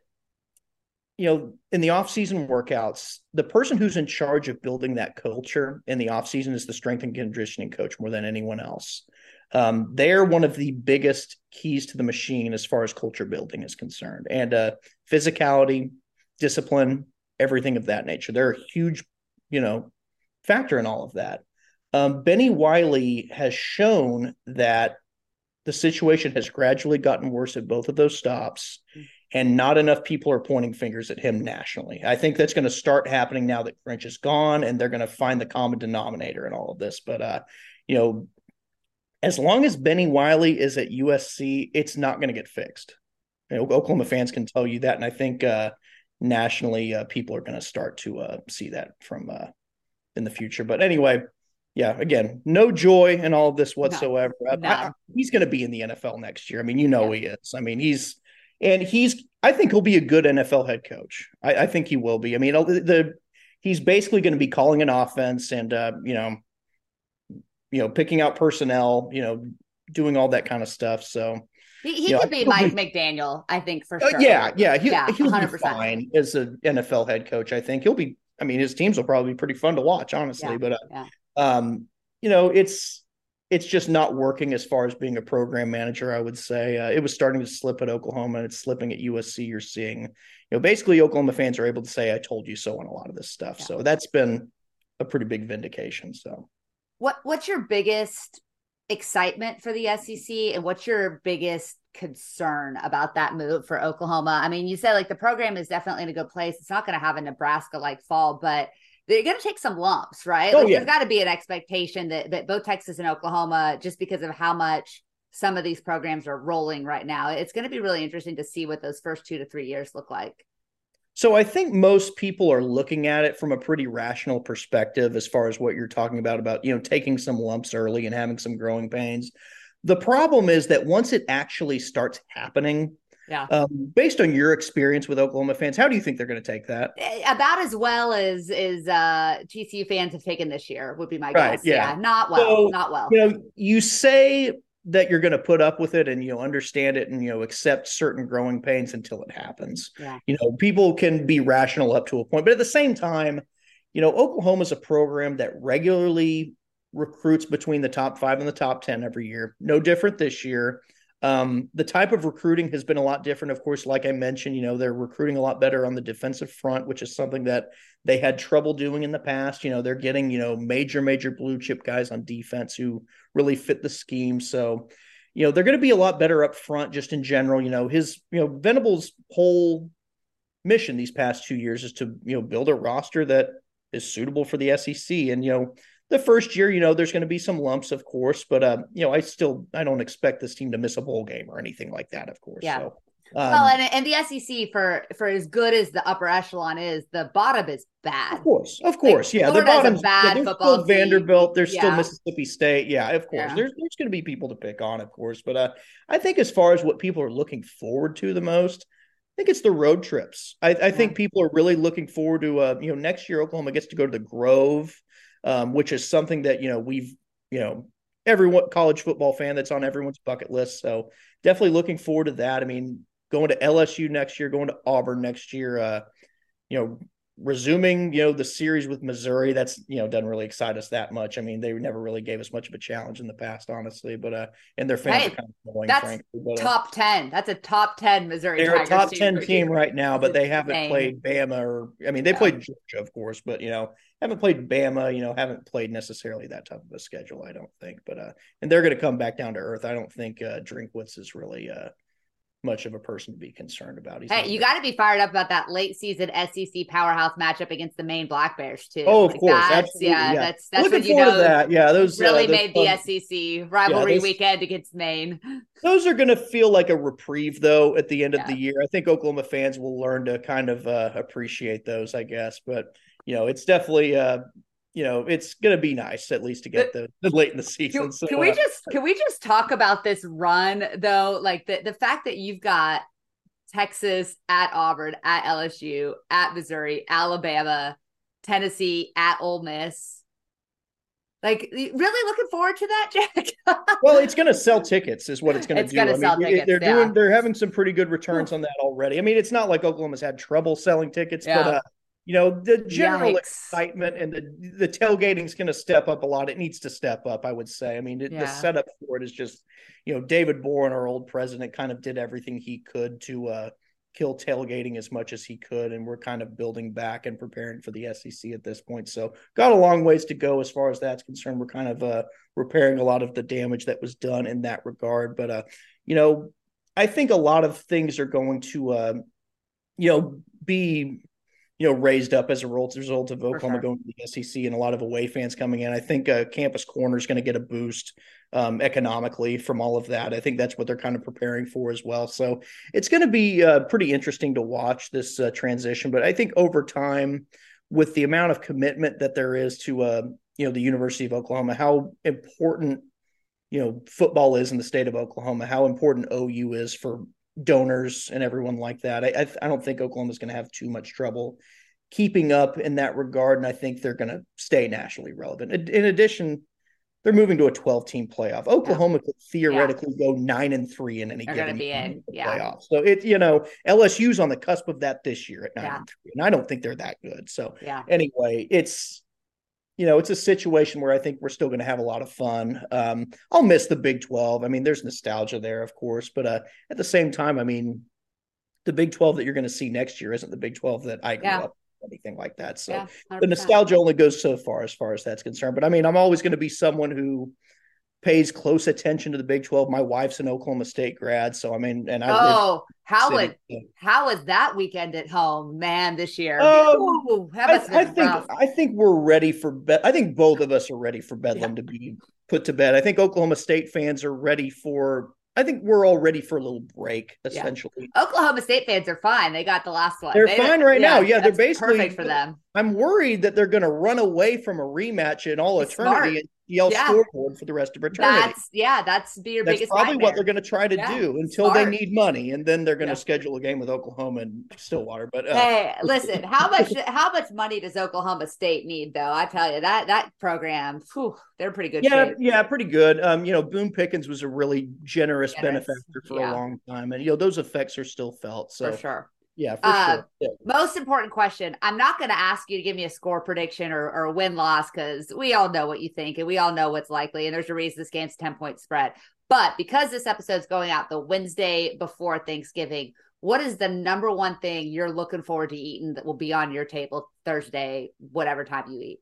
you know in the off-season workouts the person who's in charge of building that culture in the off-season is the strength and conditioning coach more than anyone else um, they're one of the biggest keys to the machine as far as culture building is concerned and uh, physicality discipline everything of that nature they're a huge you know, factor in all of that. Um, Bennie Wylie has shown that the situation has gradually gotten worse at both of those stops, and not enough people are pointing fingers at him nationally. I think that's going to start happening now that Grinch is gone, and they're going to find the common denominator in all of this. But uh, you know, as long as Bennie Wylie is at USC, it's not going to get fixed. You know, Oklahoma fans can tell you that, and I think uh, nationally, uh, people are going to start to uh, see that from uh, in the future. But anyway, yeah, again, no joy in all of this whatsoever. No, no. I, he's going to be in the NFL next year. I mean, you know yeah. he is. I mean, he's and he's. I think he'll be a good NFL head coach. I, I think he will be. I mean, the, the he's basically going to be calling an offense and uh, you know, you know, picking out personnel. You know, doing all that kind of stuff. So. He, he could know, be Mike McDaniel, I think for uh, sure. Uh, yeah, yeah, he, yeah, he'll 100%. be fine as an NFL head coach. I think he'll be. I mean, his teams will probably be pretty fun to watch, honestly. Yeah, but uh, yeah um, you know, it's it's just not working as far as being a program manager. I would say uh, it was starting to slip at Oklahoma, and it's slipping at USC. You're seeing, you know, basically Oklahoma fans are able to say, "I told you so" on a lot of this stuff. Yeah. So that's been a pretty big vindication. So, what what's your biggest excitement for the SEC, and what's your biggest concern about that move for Oklahoma? I mean, you said like the program is definitely in a good place. It's not going to have a Nebraska like fall, but they're going to take some lumps, right? Oh, like, yeah. There's got to be an expectation that that both Texas and Oklahoma, just because of how much some of these programs are rolling right now, it's going to be really interesting to see what those first two to three years look like. So I think most people are looking at it from a pretty rational perspective as far as what you're talking about about you know taking some lumps early and having some growing pains. The problem is that once it actually starts happening, yeah. Um, based on your experience with Oklahoma fans, how do you think they're going to take that? Eh, about as well as is uh, TCU fans have taken this year would be my right, guess. Yeah. yeah. not well, so, not well. You know, you say that you're going to put up with it and you know understand it and you know accept certain growing pains until it happens. Yeah. You know, people can be rational up to a point, but at the same time, you know, Oklahoma is a program that regularly recruits between the top five and the top ten every year. No different this year. Um, the type of recruiting has been a lot different. Of course, like I mentioned, you know, they're recruiting a lot better on the defensive front, which is something that they had trouble doing in the past. You know, they're getting, you know, major, major blue chip guys on defense who really fit the scheme. So, you know, they're going to be a lot better up front just in general. You know, his, you know, Venables' whole mission these past two years is to, you know, build a roster that is suitable for the SEC. And, you know, the first year, you know, there's going to be some lumps, of course, but um, you know, I still I don't expect this team to miss a bowl game or anything like that, of course. Yeah. So, um, well, and, and the SEC for for as good as the upper echelon is, the bottom is bad. Of course, of course, like, yeah. the bottom's bad yeah, football. Still Vanderbilt, there's yeah. still Mississippi State. Yeah, of course. Yeah. There's there's going to be people to pick on, of course, but uh, I think as far as what people are looking forward to the most, I think it's the road trips. I, I think people are really looking forward to uh, you know, next year Oklahoma gets to go to the Grove um, which is something that you know we've you know everyone college football fan that's on everyone's bucket list. So definitely looking forward to that. I mean, going to LSU next year, going to Auburn next year. Uh, you know, resuming you know the series with Missouri. That's you know doesn't really excite us that much. I mean, they never really gave us much of a challenge in the past, honestly. But uh, and their fans hey, are kind of annoying, that's frankly. But, uh, top ten. That's a top ten Missouri. They're Tigers a top ten team right now, but they haven't played Bama or I mean they yeah. played Georgia, of course, but you know haven't played Bama, you know, haven't played necessarily that type of a schedule, I don't think. But uh and they're gonna come back down to earth. I don't think uh Drinkwitz is really uh much of a person to be concerned about. He's hey, you got to be fired up about that late season SEC powerhouse matchup against the Maine Black Bears too. Oh, of like course, absolutely. Yeah, yeah, that's that's Looking what you know. that. Yeah, those really uh, those made fun. the SEC rivalry yeah, those, weekend against Maine. Those are going to feel like a reprieve, though, at the end of the year. I think Oklahoma fans will learn to kind of uh, appreciate those, I guess. But you know, it's definitely uh, you know it's going to be nice at least to get the, the late in the season. Can, so, can we uh, just can we just talk about this run though? Like the the fact that you've got Texas at Auburn, at LSU, at Missouri, Alabama, Tennessee, at Ole Miss. Like, really looking forward to that, Jack? well, it's going to sell tickets, is what it's going to do. Gonna I mean, tickets, they're yeah. doing, they're having some pretty good returns on that already. I mean, it's not like Oklahoma's had trouble selling tickets, yeah. but uh, you know, the general Yikes. excitement and the the tailgating is going to step up a lot. It needs to step up, I would say. I mean, it, yeah. the setup for it is just, you know, David Boren, our old president, kind of did everything he could to, uh, kill tailgating as much as he could, and we're kind of building back and preparing for the SEC at this point. So got a long ways to go as far as that's concerned. We're kind of uh, repairing a lot of the damage that was done in that regard. But uh, you know, I think a lot of things are going to uh, you know be you know raised up as a result of Oklahoma sure. going to the SEC and a lot of away fans coming in. I think uh, Campus Corner is going to get a boost um, economically from all of that. I think that's what they're kind of preparing for as well. So it's going to be uh, pretty interesting to watch this uh, transition. But I think over time, with the amount of commitment that there is to uh, you know the University of Oklahoma, how important you know football is in the state of Oklahoma, how important OU is for donors and everyone like that. I I, I don't think Oklahoma is going to have too much trouble keeping up in that regard, and I think they're going to stay nationally relevant. In addition they're moving to a 12 team playoff. Oklahoma yeah. could theoretically yeah. go nine and three in any they're given be in. Yeah. playoff. So it, you know, LSU's on the cusp of that this year at nine and three, and I don't think they're that good. So yeah. anyway, it's you know, it's a situation where I think we're still going to have a lot of fun. Um, I'll miss the Big 12. I mean, there's nostalgia there, of course, but uh, at the same time, I mean, the Big 12 that you're going to see next year isn't the Big 12 that I grew up anything like that. So yeah, the nostalgia only goes so far as far as that's concerned. But I mean, I'm always going to be someone who pays close attention to the Big 12. My wife's an Oklahoma State grad, so I mean, and I oh, how was how was that weekend at home, man? This year, um, Ooh, I, I think rough. I think we're ready for. bed. I think both of us are ready for Bedlam yeah. to be put to bed. I think Oklahoma State fans are ready for I think we're all ready for a little break, essentially. Yeah. Oklahoma State fans are fine. They got the last one. They're they, fine right yeah, now. Yeah, they're basically perfect for them. I'm worried that they're going to run away from a rematch in all it's eternity smart. Yell yeah. scoreboard for the rest of eternity. That's yeah, that's be your biggest. that's biggest. Probably nightmare. what they're going to try to yeah. do until smart. they need money, and then they're going to schedule a game with Oklahoma and Stillwater. But uh, hey, listen, how much how much money does Oklahoma State need, though? I tell you that that program, whew, they're pretty good. Yeah, shape. yeah, pretty good. Um, you know, Boone Pickens was a really generous, generous. benefactor for a long time, and you know those effects are still felt. So for sure. Yeah, for uh, sure. Yeah. Most important question. I'm not going to ask you to give me a score prediction or, or win loss because we all know what you think and we all know what's likely. And there's a reason this game's 10 point spread. But because this episode's going out the Wednesday before Thanksgiving, what is the number one thing you're looking forward to eating that will be on your table Thursday, whatever time you eat?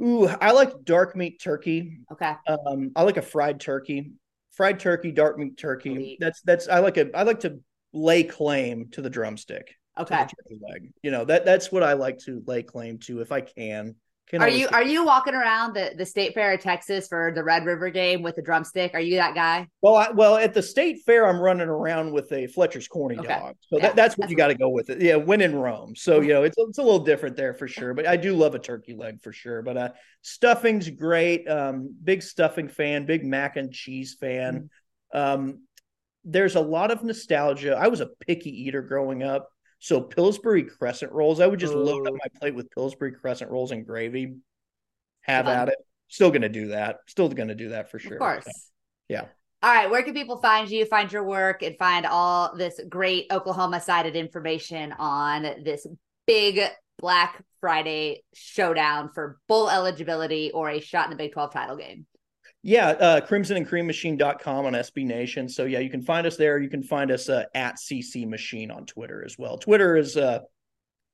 Ooh, I like dark meat turkey. Okay. Um, I like a fried turkey. Fried turkey, dark meat turkey. That's that's I like a I like to lay claim to the drumstick. Okay. The leg. You know, that that's what I like to lay claim to if I can. can are you are you walking around the, the state fair of Texas for the Red River game with a drumstick? Are you that guy? Well, I, well, at the state fair, I'm running around with a Fletcher's corny okay. dog. So yeah, that, that's what that's you got to go with it. Yeah, win in Rome. So you know, it's it's a little different there for sure. But I do love a turkey leg for sure. But uh, stuffing's great. Um, big stuffing fan. Big mac and cheese fan. Mm-hmm. Um, there's a lot of nostalgia. I was a picky eater growing up. So Pillsbury crescent rolls, I would just load up my plate with Pillsbury crescent rolls and gravy. Have at it. Still gonna do that. Still gonna do that for sure. Of course. Yeah. All right. Where can people find you, find your work, and find all this great Oklahoma sided information on this big Black Friday showdown for bowl eligibility or a shot in the Big 12 title game? Yeah, uh, crimsonandcreammachine.com on SB Nation. So yeah, you can find us there. You can find us uh, at CC Machine on Twitter as well. Twitter is uh,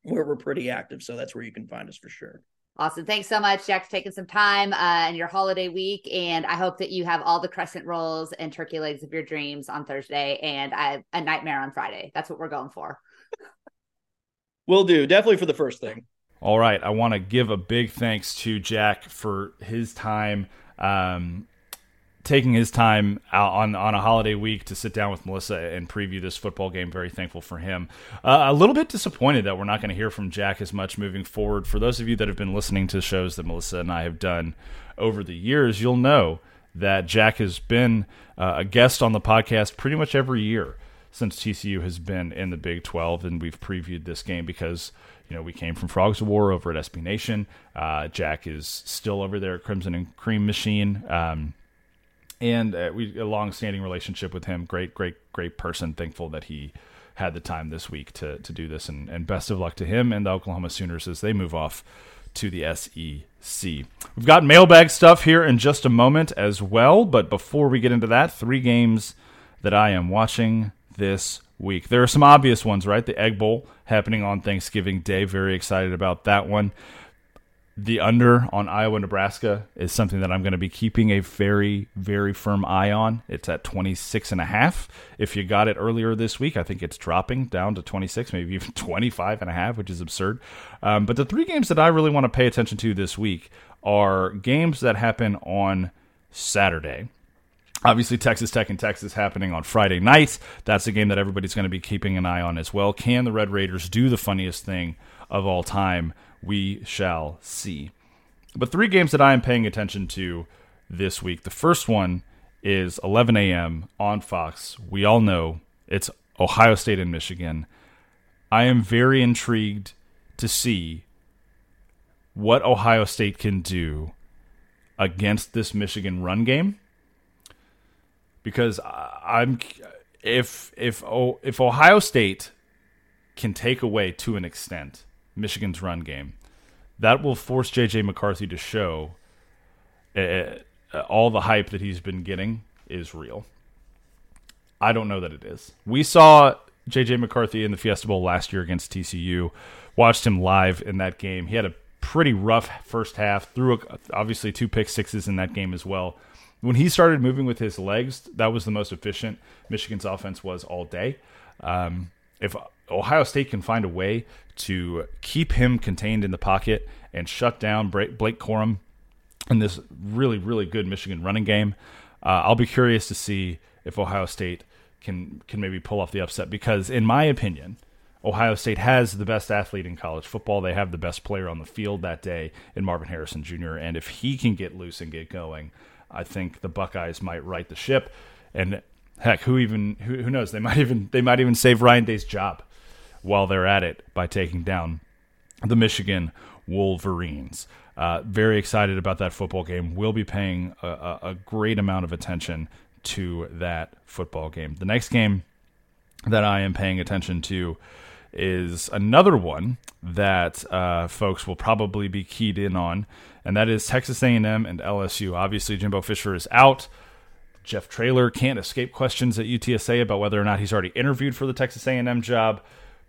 where we're pretty active, so that's where you can find us for sure. Awesome. Thanks so much, Jack, for taking some time uh, in your holiday week. And I hope that you have all the crescent rolls and turkey legs of your dreams on Thursday and I, a nightmare on Friday. That's what we're going for. Will do. Definitely for the first thing. All right. I want to give a big thanks to Jack for his time um, taking his time on on a holiday week to sit down with Melissa and preview this football game. Very thankful for him. Uh, a little bit disappointed that we're not going to hear from Jack as much moving forward. For those of you that have been listening to shows that Melissa and I have done over the years, you'll know that Jack has been uh, a guest on the podcast pretty much every year since TCU has been in the Big 12, and we've previewed this game because you know, we came from Frogs of War over at SB Nation. Uh, Jack is still over there at Crimson and Cream Machine. Um, and uh, we a long-standing relationship with him. Great, great, great person. Thankful that he had the time this week to to do this, and, and best of luck to him and the Oklahoma Sooners as they move off to the SEC. We've got mailbag stuff here in just a moment as well, but before we get into that, three games that I am watching this week. There are some obvious ones, right? The Egg Bowl happening on Thanksgiving Day. Very excited about that one. The under on Iowa Nebraska is something that I'm going to be keeping a very, very firm eye on. It's at 26 and a half. If you got it earlier this week, I think it's dropping down to 26, maybe even 25 and a half, which is absurd. Um, but the three games that I really want to pay attention to this week are games that happen on Saturday. Obviously, Texas Tech and Texas happening on Friday night. That's a game that everybody's going to be keeping an eye on as well. Can the Red Raiders do the funniest thing of all time? We shall see. But three games that I am paying attention to this week. The first one is 11 a.m. on Fox. We all know it's Ohio State and Michigan. I am very intrigued to see what Ohio State can do against this Michigan run game because I'm if if oh, if Ohio State can take away to an extent Michigan's run game, that will force JJ McCarthy to show uh, all the hype that he's been getting is real. I don't know that it is. We saw JJ McCarthy in the Fiesta Bowl last year against TCU. Watched him live in that game. He had a pretty rough first half. Threw a, obviously two pick sixes in that game as well. When he started moving with his legs, that was the most efficient Michigan's offense was all day. Um, if Ohio State can find a way to keep him contained in the pocket and shut down Blake Corum in this really, really good Michigan running game, uh, I'll be curious to see if Ohio State can can maybe pull off the upset. Because in my opinion, Ohio State has the best athlete in college football. They have the best player on the field that day in Marvin Harrison Jr. And if he can get loose and get going, I think the Buckeyes might right the ship. And heck, who even who, who knows? They might even they might even save Ryan Day's job while they're at it by taking down the Michigan Wolverines. Uh, very excited about that football game. We'll be paying a, a, great amount of attention to that football game. The next game that I am paying attention to is another one that uh, folks will probably be keyed in on, and that is Texas A&M and LSU. Obviously, Jimbo Fisher is out. Jeff Traylor can't escape questions at UTSA about whether or not he's already interviewed for the Texas A&M job.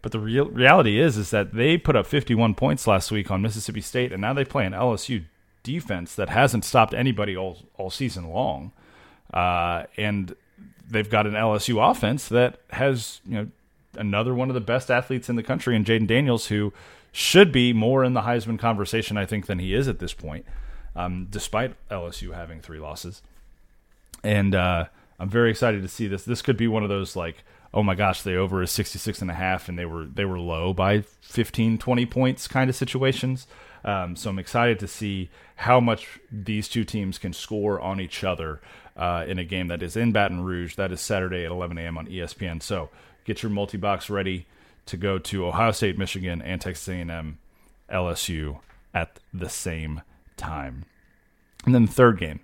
But the real reality is, is that they put up 51 points last week on Mississippi State, and now they play an LSU defense that hasn't stopped anybody all all season long, uh, and they've got an LSU offense that has you know another one of the best athletes in the country, and Jayden Daniels, who should be more in the Heisman conversation, I think, than he is at this point, um, despite LSU having three losses. And uh, I'm very excited to see this. This could be one of those like oh my gosh, they over is 66 and a half and they were they were low by 15, 20 points kind of situations. Um, so I'm excited to see how much these two teams can score on each other uh, in a game that is in Baton Rouge. That is Saturday at 11 a.m. on ESPN. So get your multi box ready to go to Ohio State, Michigan, and Texas A&M, LSU at the same time. And then the third game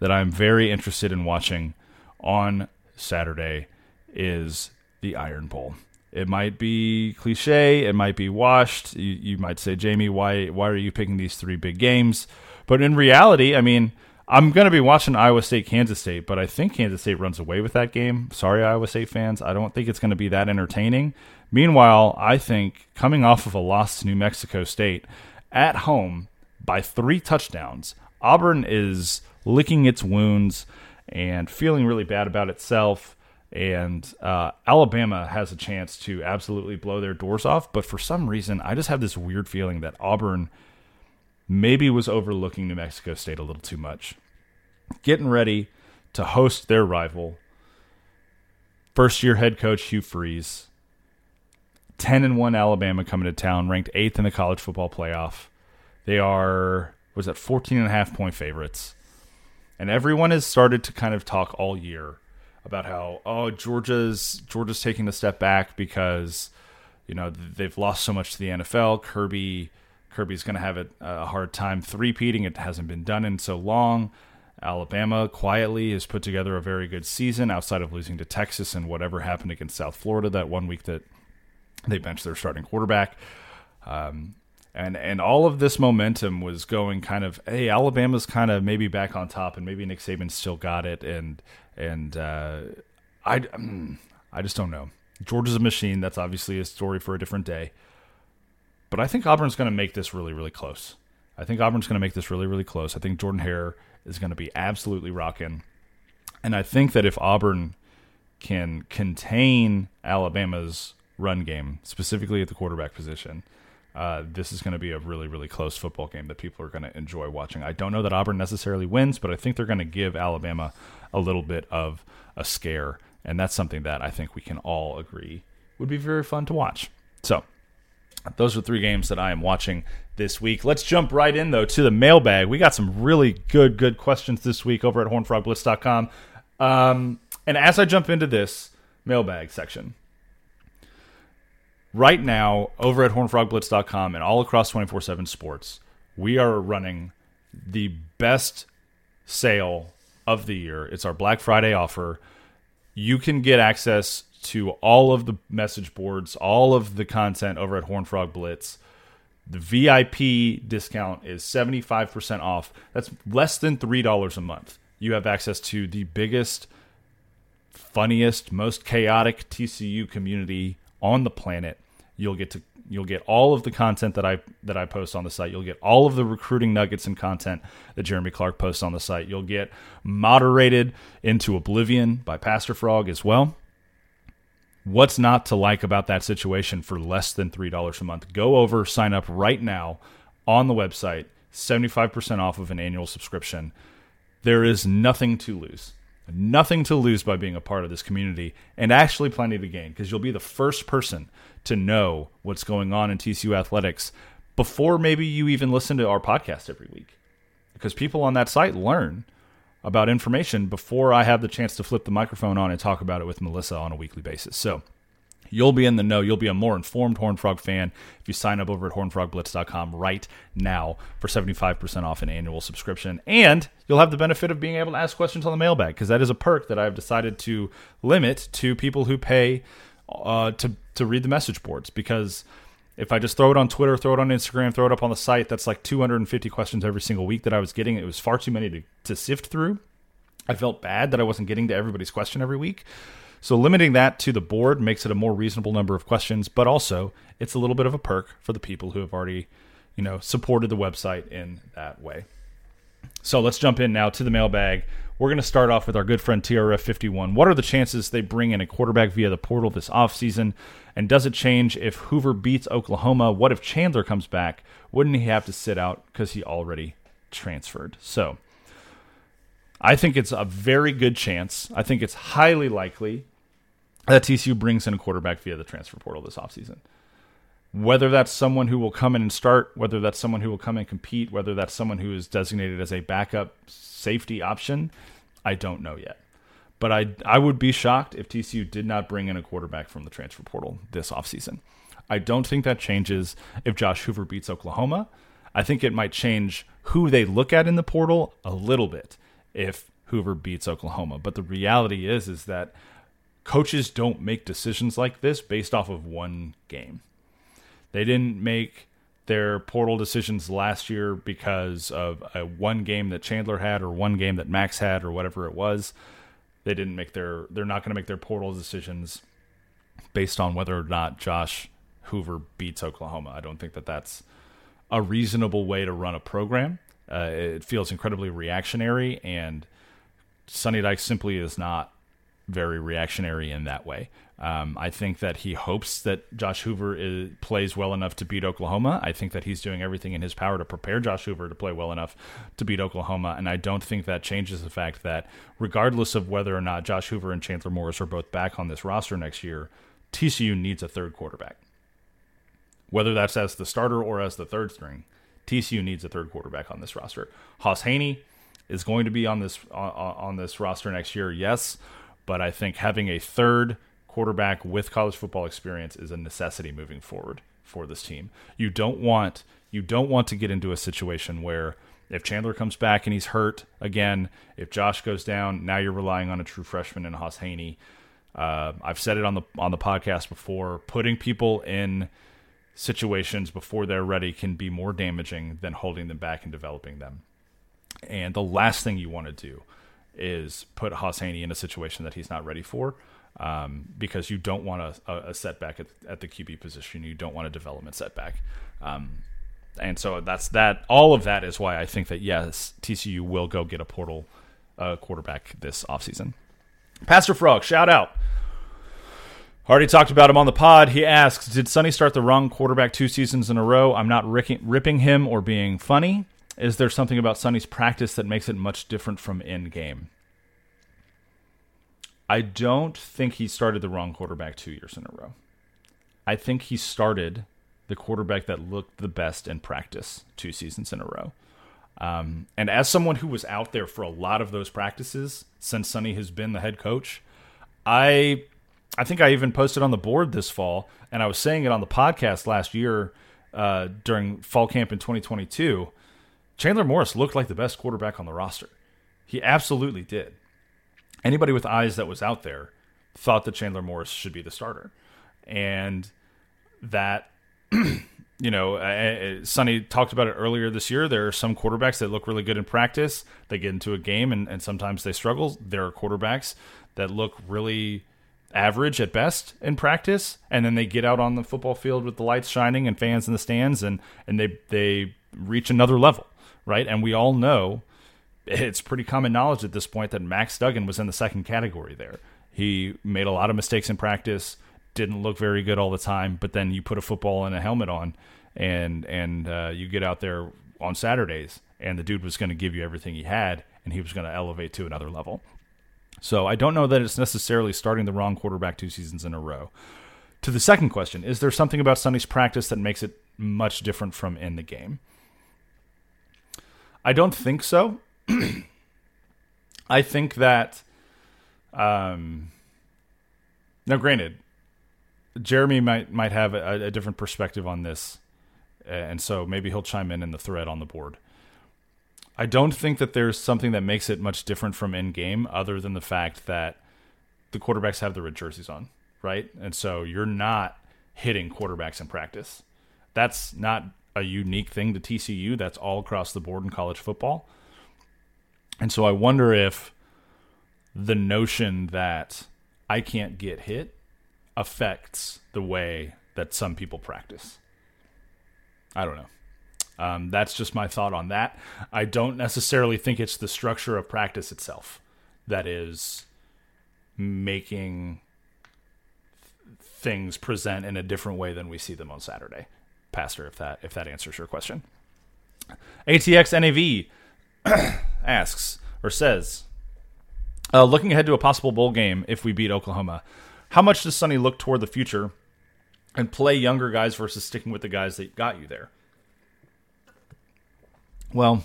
that I'm very interested in watching on Saturday is the Iron Bowl. It might be cliche, it might be washed. You, you might say, Jamie, why why are you picking these three big games? But in reality, I mean, I'm going to be watching Iowa State, Kansas State, but I think Kansas State runs away with that game. Sorry, Iowa State fans. I don't think it's going to be that entertaining. Meanwhile, I think coming off of a loss to New Mexico State at home by three touchdowns, Auburn is licking its wounds and feeling really bad about itself. And uh, Alabama has a chance to absolutely blow their doors off. But for some reason, I just have this weird feeling that Auburn maybe was overlooking New Mexico State a little too much. Getting ready to host their rival, first year head coach Hugh Freeze. 10 and 1 Alabama coming to town, ranked 8th in the college football playoff. They are was that 14 and a half point favorites. And everyone has started to kind of talk all year about how oh Georgia's Georgia's taking a step back because you know they've lost so much to the NFL. Kirby Kirby's going to have a, a hard time three-peating. It hasn't been done in so long. Alabama quietly has put together a very good season outside of losing to Texas and whatever happened against South Florida that one week that they benched their starting quarterback. Um, and and all of this momentum was going kind of hey Alabama's kind of maybe back on top and maybe Nick Saban still got it and and uh, I I just don't know. Georgia's a machine. That's obviously a story for a different day. But I think Auburn's going to make this really, really close. I think Auburn's going to make this really, really close. I think Jordan Hare is going to be absolutely rocking. And I think that if Auburn can contain Alabama's run game, specifically at the quarterback position, uh, this is going to be a really, really close football game that people are going to enjoy watching. I don't know that Auburn necessarily wins, but I think they're going to give Alabama a little bit of a scare. And that's something that I think we can all agree would be very fun to watch. So, those are three games that I am watching this week. Let's jump right in, though, to the mailbag. We got some really good, good questions this week over at hornfrogblitz.com. Um, and as I jump into this mailbag section, right now over at hornfrogblitz.com and all across 24/7 sports, we are running the best sale of the year. It's our Black Friday offer. You can get access to all of the message boards, all of the content over at Horn Frog Blitz. The VIP discount is 75% off. That's less than $3 a month. You have access to the biggest, funniest, most chaotic TCU community on the planet. You'll get to you'll get all of the content that I that I post on the site. You'll get all of the recruiting nuggets and content that Jeremy Clark posts on the site. You'll get moderated into oblivion by Pastor Frog as well. What's not to like about that situation for less than $3 a month? Go over, sign up right now on the website, 75% off of an annual subscription. There is nothing to lose. Nothing to lose by being a part of this community, and actually plenty to gain because you'll be the first person to know what's going on in TCU athletics before maybe you even listen to our podcast every week. Because people on that site learn about information before I have the chance to flip the microphone on and talk about it with Melissa on a weekly basis. So you'll be in the know. You'll be a more informed Horn Frog fan if you sign up over at hornfrogblitz.com right now for 75% off an annual subscription. And you'll have the benefit of being able to ask questions on the mailbag because that is a perk that I've decided to limit to people who pay uh, to, to read the message boards because – if I just throw it on Twitter, throw it on Instagram, throw it up on the site, that's like 250 questions every single week that I was getting. It was far too many to, to sift through. I felt bad that I wasn't getting to everybody's question every week. So limiting that to the board makes it a more reasonable number of questions, but also it's a little bit of a perk for the people who have already, you know, supported the website in that way. So let's jump in now to the mailbag. We're going to start off with our good friend TRF51. What are the chances they bring in a quarterback via the portal this offseason? And does it change if Hoover beats Oklahoma? What if Chandler comes back? Wouldn't he have to sit out because he already transferred? So I think it's a very good chance. I think it's highly likely that TCU brings in a quarterback via the transfer portal this offseason. Whether that's someone who will come in and start, whether that's someone who will come and compete, whether that's someone who is designated as a backup safety option, I don't know yet. But I I would be shocked if TCU did not bring in a quarterback from the transfer portal this offseason. I don't think that changes if Josh Hoover beats Oklahoma. I think it might change who they look at in the portal a little bit if Hoover beats Oklahoma. But the reality is is that coaches don't make decisions like this based off of one game. They didn't make their portal decisions last year because of a one game that Chandler had or one game that Max had or whatever it was. They didn't make their they're not going to make their portal decisions based on whether or not Josh Hoover beats Oklahoma. I don't think that that's a reasonable way to run a program. Uh, it feels incredibly reactionary, and Sonny Dykes simply is not very reactionary in that way. Um, I think that he hopes that Josh Hoover is, plays well enough to beat Oklahoma. I think that he's doing everything in his power to prepare Josh Hoover to play well enough to beat Oklahoma. And I don't think that changes the fact that, regardless of whether or not Josh Hoover and Chandler Morris are both back on this roster next year, TCU needs a third quarterback. Whether that's as the starter or as the third string, TCU needs a third quarterback on this roster. Hauss Hejny is going to be on this on, on this roster next year, yes, but I think having a third quarterback with college football experience is a necessity moving forward for this team. You don't want you don't want to get into a situation where if Chandler comes back and he's hurt again, if Josh goes down, now you're relying on a true freshman in Hauss Hejny. Uh, I've said it on the on the podcast before. Putting people in situations before they're ready can be more damaging than holding them back and developing them. And the last thing you want to do is put Hauss Hejny in a situation that he's not ready for. Um, because you don't want a, a setback at, at, the QB position. You don't want a development setback. Um, and so that's that. All of that is why I think that yes, TCU will go get a portal uh, quarterback this offseason. Pastor Frog, shout out. Already talked about him on the pod. He asks, "Did Sonny start the wrong quarterback two seasons in a row? I'm not ripping, ripping him or being funny. Is there something about Sonny's practice that makes it much different from in game?" I don't think he started the wrong quarterback two years in a row. I think he started the quarterback that looked the best in practice two seasons in a row. Um, and as someone who was out there for a lot of those practices since Sonny has been the head coach, I I think I even posted on the board this fall, and I was saying it on the podcast last year uh, during fall camp in 2022. Chandler Morris looked like the best quarterback on the roster. He absolutely did. Anybody with eyes that was out there thought that Chandler Morris should be the starter, and that you know, Sonny talked about it earlier this year. There are some quarterbacks that look really good in practice. They get into a game and, and sometimes they struggle. There are quarterbacks that look really average at best in practice, and then they get out on the football field with the lights shining and fans in the stands, and and they they reach another level, right? And we all know it's pretty common knowledge at this point that Max Duggan was in the second category there. He made a lot of mistakes in practice, didn't look very good all the time, but then you put a football and a helmet on, and and uh, you get out there on Saturdays, and the dude was going to give you everything he had, and he was going to elevate to another level. So I don't know that it's necessarily starting the wrong quarterback two seasons in a row. To the second question, is there something about Sonny's practice that makes it much different from in the game? I don't think so. I think that, um, now granted, Jeremy might might have a, a different perspective on this, and so maybe he'll chime in in the thread on the board. I don't think that there's something that makes it much different from in game, other than the fact that the quarterbacks have the red jerseys on, right? And so you're not hitting quarterbacks in practice. That's not a unique thing to TCU. That's all across the board in college football. And so I wonder if the notion that I can't get hit affects the way that some people practice. I don't know. Um, that's just my thought on that. I don't necessarily think it's the structure of practice itself that is making things present in a different way than we see them on Saturday. Pastor, if that if that answers your question. ATX NAV asks or says, uh, looking ahead to a possible bowl game if we beat Oklahoma, how much does Sonny look toward the future and play younger guys versus sticking with the guys that got you there? Well,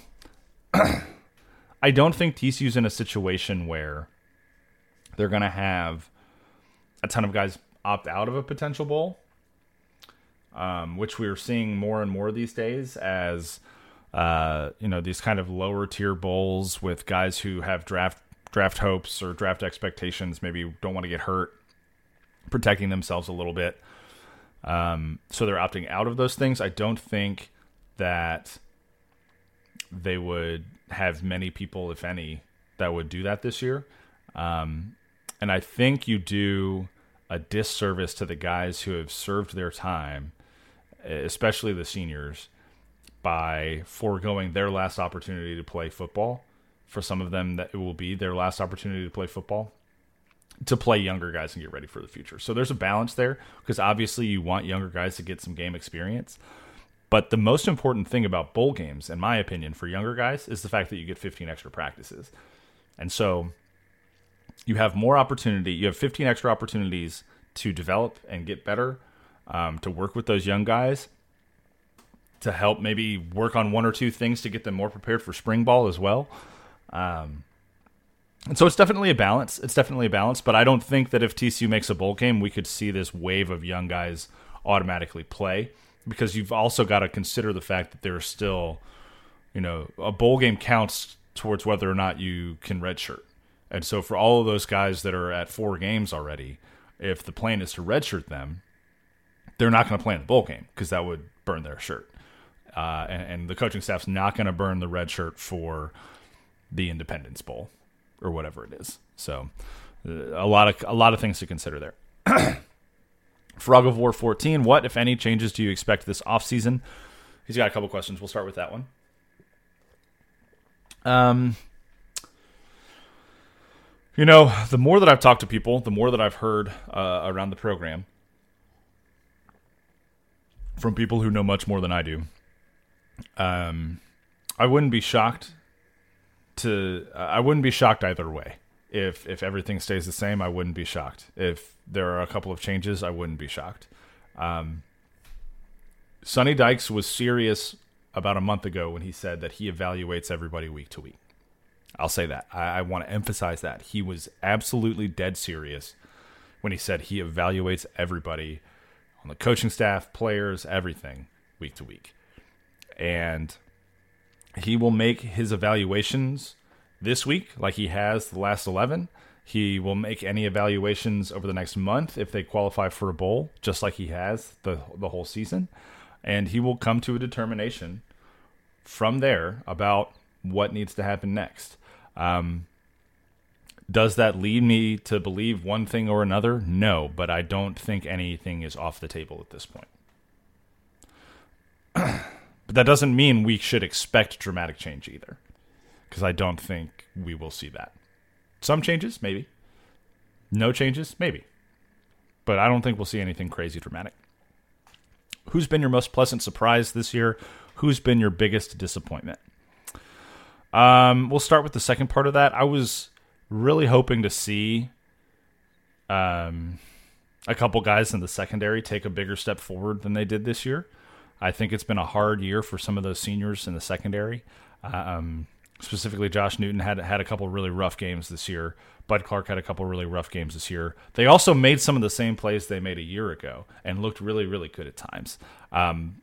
I don't think TCU's in a situation where they're going to have a ton of guys opt out of a potential bowl, um, which we're seeing more and more these days as uh, you know these kind of lower tier bowls with guys who have draft draft hopes or draft expectations, maybe don't want to get hurt, protecting themselves a little bit. Um, so they're opting out of those things. I don't think that they would have many people, if any, that would do that this year. Um, and I think you do a disservice to the guys who have served their time, especially the seniors, by foregoing their last opportunity to play football. For some of them, that it will be their last opportunity to play football, to play younger guys and get ready for the future. So there's a balance there because obviously you want younger guys to get some game experience. But the most important thing about bowl games, in my opinion, for younger guys is the fact that you get 15 extra practices. And so you have more opportunity, you have 15 extra opportunities to develop and get better, um, to work with those young guys, to help maybe work on one or two things to get them more prepared for spring ball as well. Um, and so it's definitely a balance. It's definitely a balance, but I don't think that if TCU makes a bowl game, we could see this wave of young guys automatically play because you've also got to consider the fact that there's still, you know, a bowl game counts towards whether or not you can redshirt. And so for all of those guys that are at four games already, if the plan is to redshirt them, they're not going to play in the bowl game because that would burn their shirt. Uh, and, and, the coaching staff's not going to burn the red shirt for the Independence Bowl or whatever it is. So a lot of a lot of things to consider there. Frog of War 14. What, if any, changes do you expect this offseason? He's got a couple questions. We'll start with that one. Um, you know, the more that I've talked to people, the more that I've heard uh, around the program from people who know much more than I do. Um, I wouldn't be shocked to. I wouldn't be shocked either way. If if everything stays the same, I wouldn't be shocked. If there are a couple of changes, I wouldn't be shocked. Um, Sonny Dykes was serious about a month ago when he said that he evaluates everybody week to week. I'll say that. I, I want to emphasize that. He was absolutely dead serious when he said he evaluates everybody on the coaching staff, players, everything week to week. And he will make his evaluations this week like he has the last 11 he will make any evaluations over the next month if they qualify for a bowl, just like he has the the whole season, and he will come to a determination from there about what needs to happen next. Um, does that lead me to believe one thing or another? No, but I don't think anything is off the table at this point. but that doesn't mean we should expect dramatic change either, because I don't think we will see that. Some changes, maybe. No changes, maybe. But I don't think we'll see anything crazy dramatic. Who's been your most pleasant surprise this year? Who's been your biggest disappointment? Um, we'll start with the second part of that. I was really hoping to see um, a couple guys in the secondary take a bigger step forward than they did this year. I think it's been a hard year for some of those seniors in the secondary. Um, specifically Josh Newton had had a couple really rough games this year. Bud Clark had a couple really rough games this year. They also made some of the same plays they made a year ago and looked really really good at times. Um,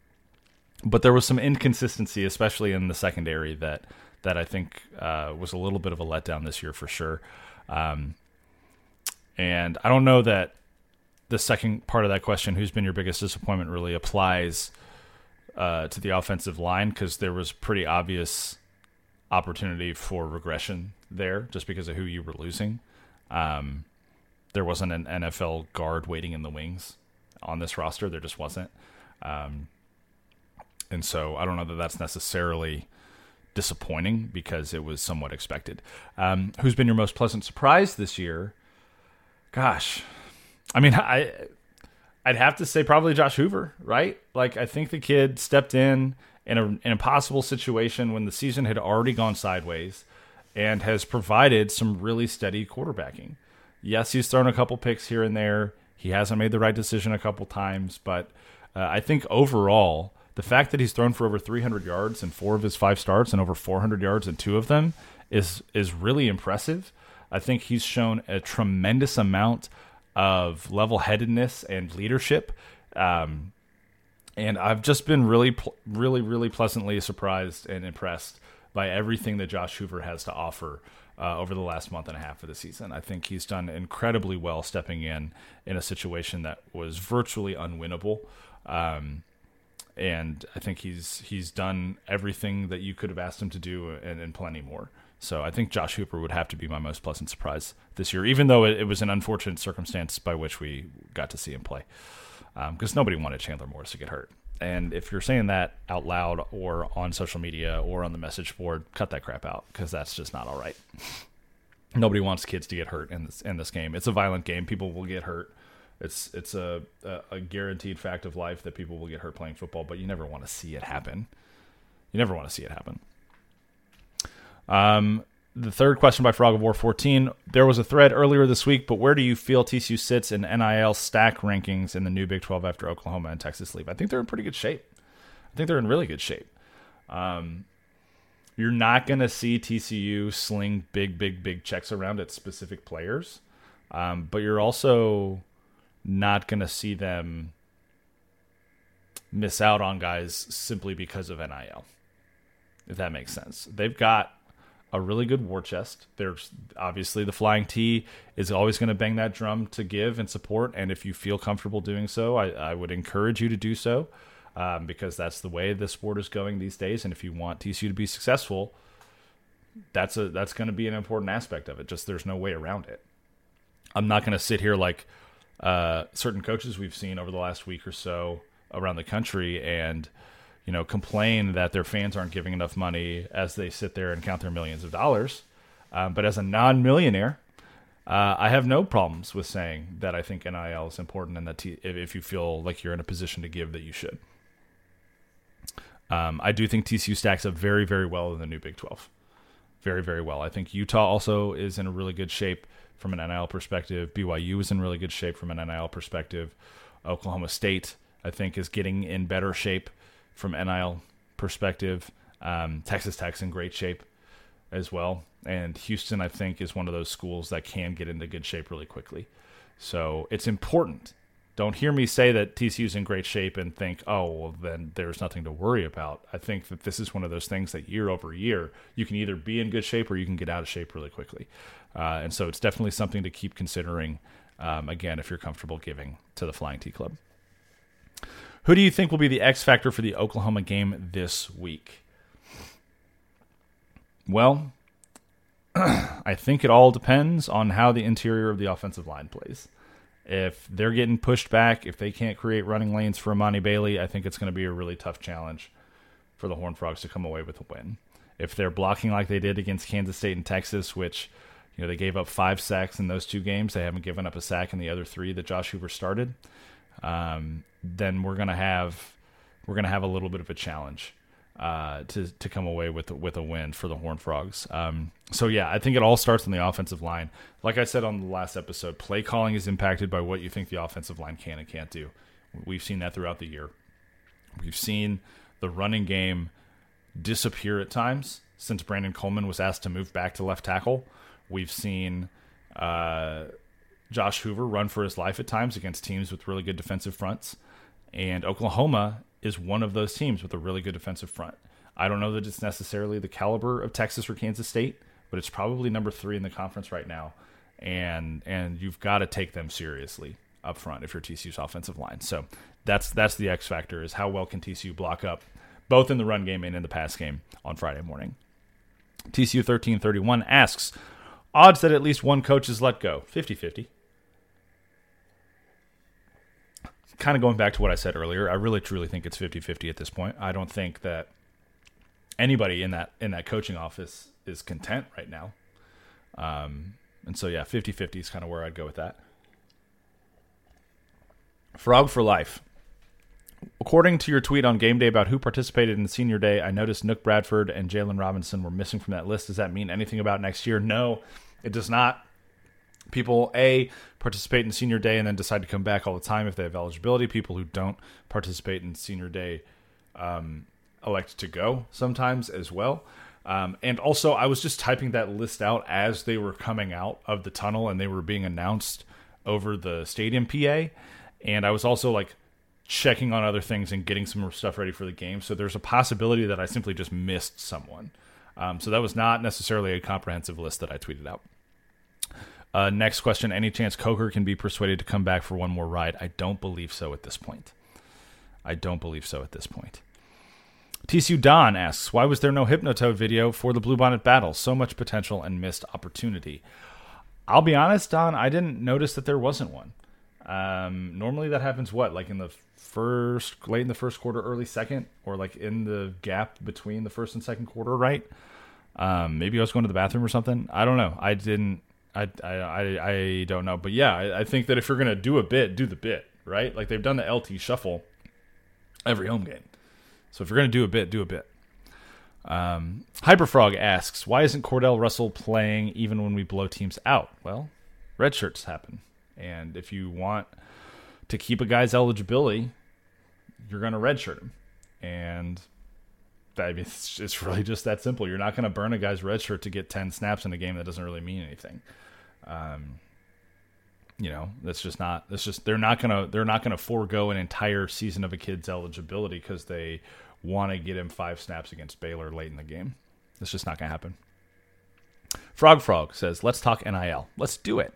but there was some inconsistency, especially in the secondary, that that I think uh, was a little bit of a letdown this year for sure. Um, and I don't know that the second part of that question, who's been your biggest disappointment, really applies uh, to the offensive line because there was pretty obvious opportunity for regression there just because of who you were losing. Um, there wasn't an NFL guard waiting in the wings on this roster. There just wasn't. Um, and so I don't know that that's necessarily disappointing because it was somewhat expected. Um, who's been your most pleasant surprise this year? Gosh, I mean, I I'd have to say probably Josh Hoover, right? Like I think the kid stepped in in, a, an impossible situation when the season had already gone sideways and has provided some really steady quarterbacking. Yes, he's thrown a couple picks here and there. He hasn't made the right decision a couple times, but uh, I think overall, the fact that he's thrown for over 300 yards in four of his five starts and over 400 yards in two of them is is really impressive. I think he's shown a tremendous amount of level-headedness and leadership. Um, and I've just been really, really, really pleasantly surprised and impressed by everything that Josh Hoover has to offer uh, over the last month and a half of the season. I think he's done incredibly well stepping in in a situation that was virtually unwinnable. Um, and I think he's he's done everything that you could have asked him to do and, and, plenty more. So I think Josh Hoover would have to be my most pleasant surprise this year, even though it, it was an unfortunate circumstance by which we got to see him play because um, nobody wanted Chandler Morris to get hurt. And if you're saying that out loud or on social media or on the message board, cut that crap out because that's just not all right. Nobody wants kids to get hurt in this in this game. It's a violent game. People will get hurt. It's it's a, a, a guaranteed fact of life that people will get hurt playing football, but you never want to see it happen. You never want to see it happen. Um, the third question by Frog of War 14. There was a thread earlier this week, but where do you feel TCU sits in NIL stack rankings in the new Big 12 after Oklahoma and Texas leave? I think they're in pretty good shape. I think they're in really good shape. Um, you're not going to see TCU sling big, big, big checks around at specific players, um, but you're also not going to see them miss out on guys simply because of NIL, if that makes sense. They've got a really good war chest. There's obviously the flying T is always going to bang that drum to give and support. And if you feel comfortable doing so, I, I would encourage you to do so um, because that's the way the sport is going these days. And if you want TCU to be successful, that's a that's going to be an important aspect of it. Just there's no way around it. I'm not going to sit here like uh, certain coaches we've seen over the last week or so around the country and you know complain that their fans aren't giving enough money as they sit there and count their millions of dollars. Um, but as a non-millionaire, uh, I have no problems with saying that I think NIL is important and that t- if you feel like you're in a position to give, that you should. Um, I do think TCU stacks up very, very well in the new Big 12. Very, very well. I think Utah also is in a really good shape from an NIL perspective. BYU is in really good shape from an NIL perspective. Oklahoma State, I think, is getting in better shape from NIL perspective. Um, Texas Tech's in great shape as well. And Houston, I think, is one of those schools that can get into good shape really quickly. So it's important. Don't hear me say that TCU's in great shape and think, oh, well, then there's nothing to worry about. I think that this is one of those things that year over year, you can either be in good shape or you can get out of shape really quickly. Uh, and so it's definitely something to keep considering, um, again, if you're comfortable giving to the Flying T Club. Who do you think will be the X factor for the Oklahoma game this week? Well, I think it all depends on how the interior of the offensive line plays. If they're getting pushed back, if they can't create running lanes for Emani Bailey, I think it's going to be a really tough challenge for the Horned Frogs to come away with a win. If they're blocking like they did against Kansas State and Texas, which you know they gave up five sacks in those two games, they haven't given up a sack in the other three that Josh Hoover started. Um, then we're gonna have we're gonna have a little bit of a challenge uh, to to come away with with a win for the Horned Frogs. Um, so yeah, I think it all starts on the offensive line. Like I said on the last episode, play calling is impacted by what you think the offensive line can and can't do. We've seen that throughout the year. We've seen the running game disappear at times since Brandon Coleman was asked to move back to left tackle. We've seen uh, Josh Hoover run for his life at times against teams with really good defensive fronts, and Oklahoma is one of those teams with a really good defensive front. I don't know that it's necessarily the caliber of Texas or Kansas State, but it's probably number three in the conference right now, and and you've got to take them seriously up front if you're TCU's offensive line. So that's that's the X factor is how well can TCU block up both in the run game and in the pass game on Friday morning. TCU 1331 asks odds that at least one coach is let go 50-50 kind of going back to what I said earlier, I really truly think it's 50-50 at this point. I don't think that anybody in that in that coaching office is content right now. Um, and so yeah, 50-50 is kind of where I'd go with that. Frog for life. According to your tweet on game day about who participated in the senior day, I noticed Nook Bradford and Jalen Robinson were missing from that list. Does that mean anything about next year? No, it does not. People a participate in senior day and then decide to come back all the time if they have eligibility. People who don't participate in senior day um, elect to go sometimes as well. Um, and also, I was just typing that list out as they were coming out of the tunnel and they were being announced over the stadium PA. And I was also like checking on other things and getting some stuff ready for the game. So there's a possibility that I simply just missed someone. Um, so that was not necessarily a comprehensive list that I tweeted out. Uh, next question Any chance Coker can be persuaded to come back for one more ride? I don't believe so at this point. I don't believe so at this point. TCU Don asks, Why was there no Hypnotoad video for the Bluebonnet battle? So much potential and missed opportunity. I'll be honest, Don, I didn't notice that there wasn't one. Um, normally that happens what, like in the first, late in the first quarter, early second, or like in the gap between the first and second quarter, right? Um, maybe I was going to the bathroom or something. I don't know. I didn't. I, I, I don't know, but yeah, I, I think that if you're gonna do a bit, do the bit, right? Like they've done the LT shuffle every home game, so if you're gonna do a bit, do a bit. Um, Hyperfrog asks, why isn't Cordell Russell playing even when we blow teams out? Well, red shirts happen, and if you want to keep a guy's eligibility, you're gonna redshirt him, and I mean, it's, really just that simple. You're not going to burn a guy's red shirt to get 10 snaps in a game that doesn't really mean anything. Um, you know, that's just not. That's just they're not gonna they're not gonna forego an entire season of a kid's eligibility because they want to get him five snaps against Baylor late in the game. It's just not gonna happen. Frog Frog says, "Let's talk NIL. Let's do it."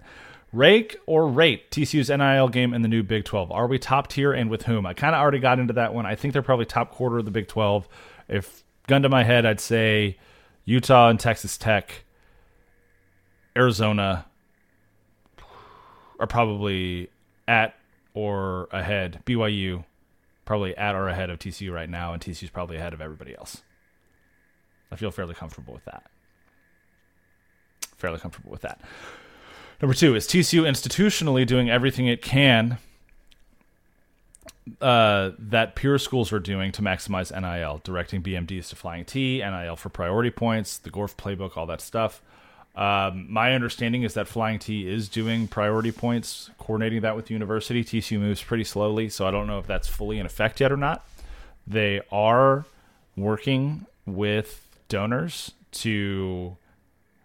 Rake or rate TCU's NIL game in the new Big 12? Are we top tier and with whom? I kind of already got into that one. I think they're probably top quarter of the Big 12. If gun to my head, I'd say Utah and Texas Tech, Arizona, are probably at or ahead. BYU probably at or ahead of TCU right now, and TCU is probably ahead of everybody else. I feel fairly comfortable with that. Fairly comfortable with that. Number two is TCU institutionally doing everything it can uh, that peer schools are doing to maximize NIL, directing BMDs to Flying T, NIL for priority points, the Gorf playbook, all that stuff. Um, my understanding is that Flying T is doing priority points, coordinating that with the university. TCU moves pretty slowly, so I don't know if that's fully in effect yet or not. They are working with donors to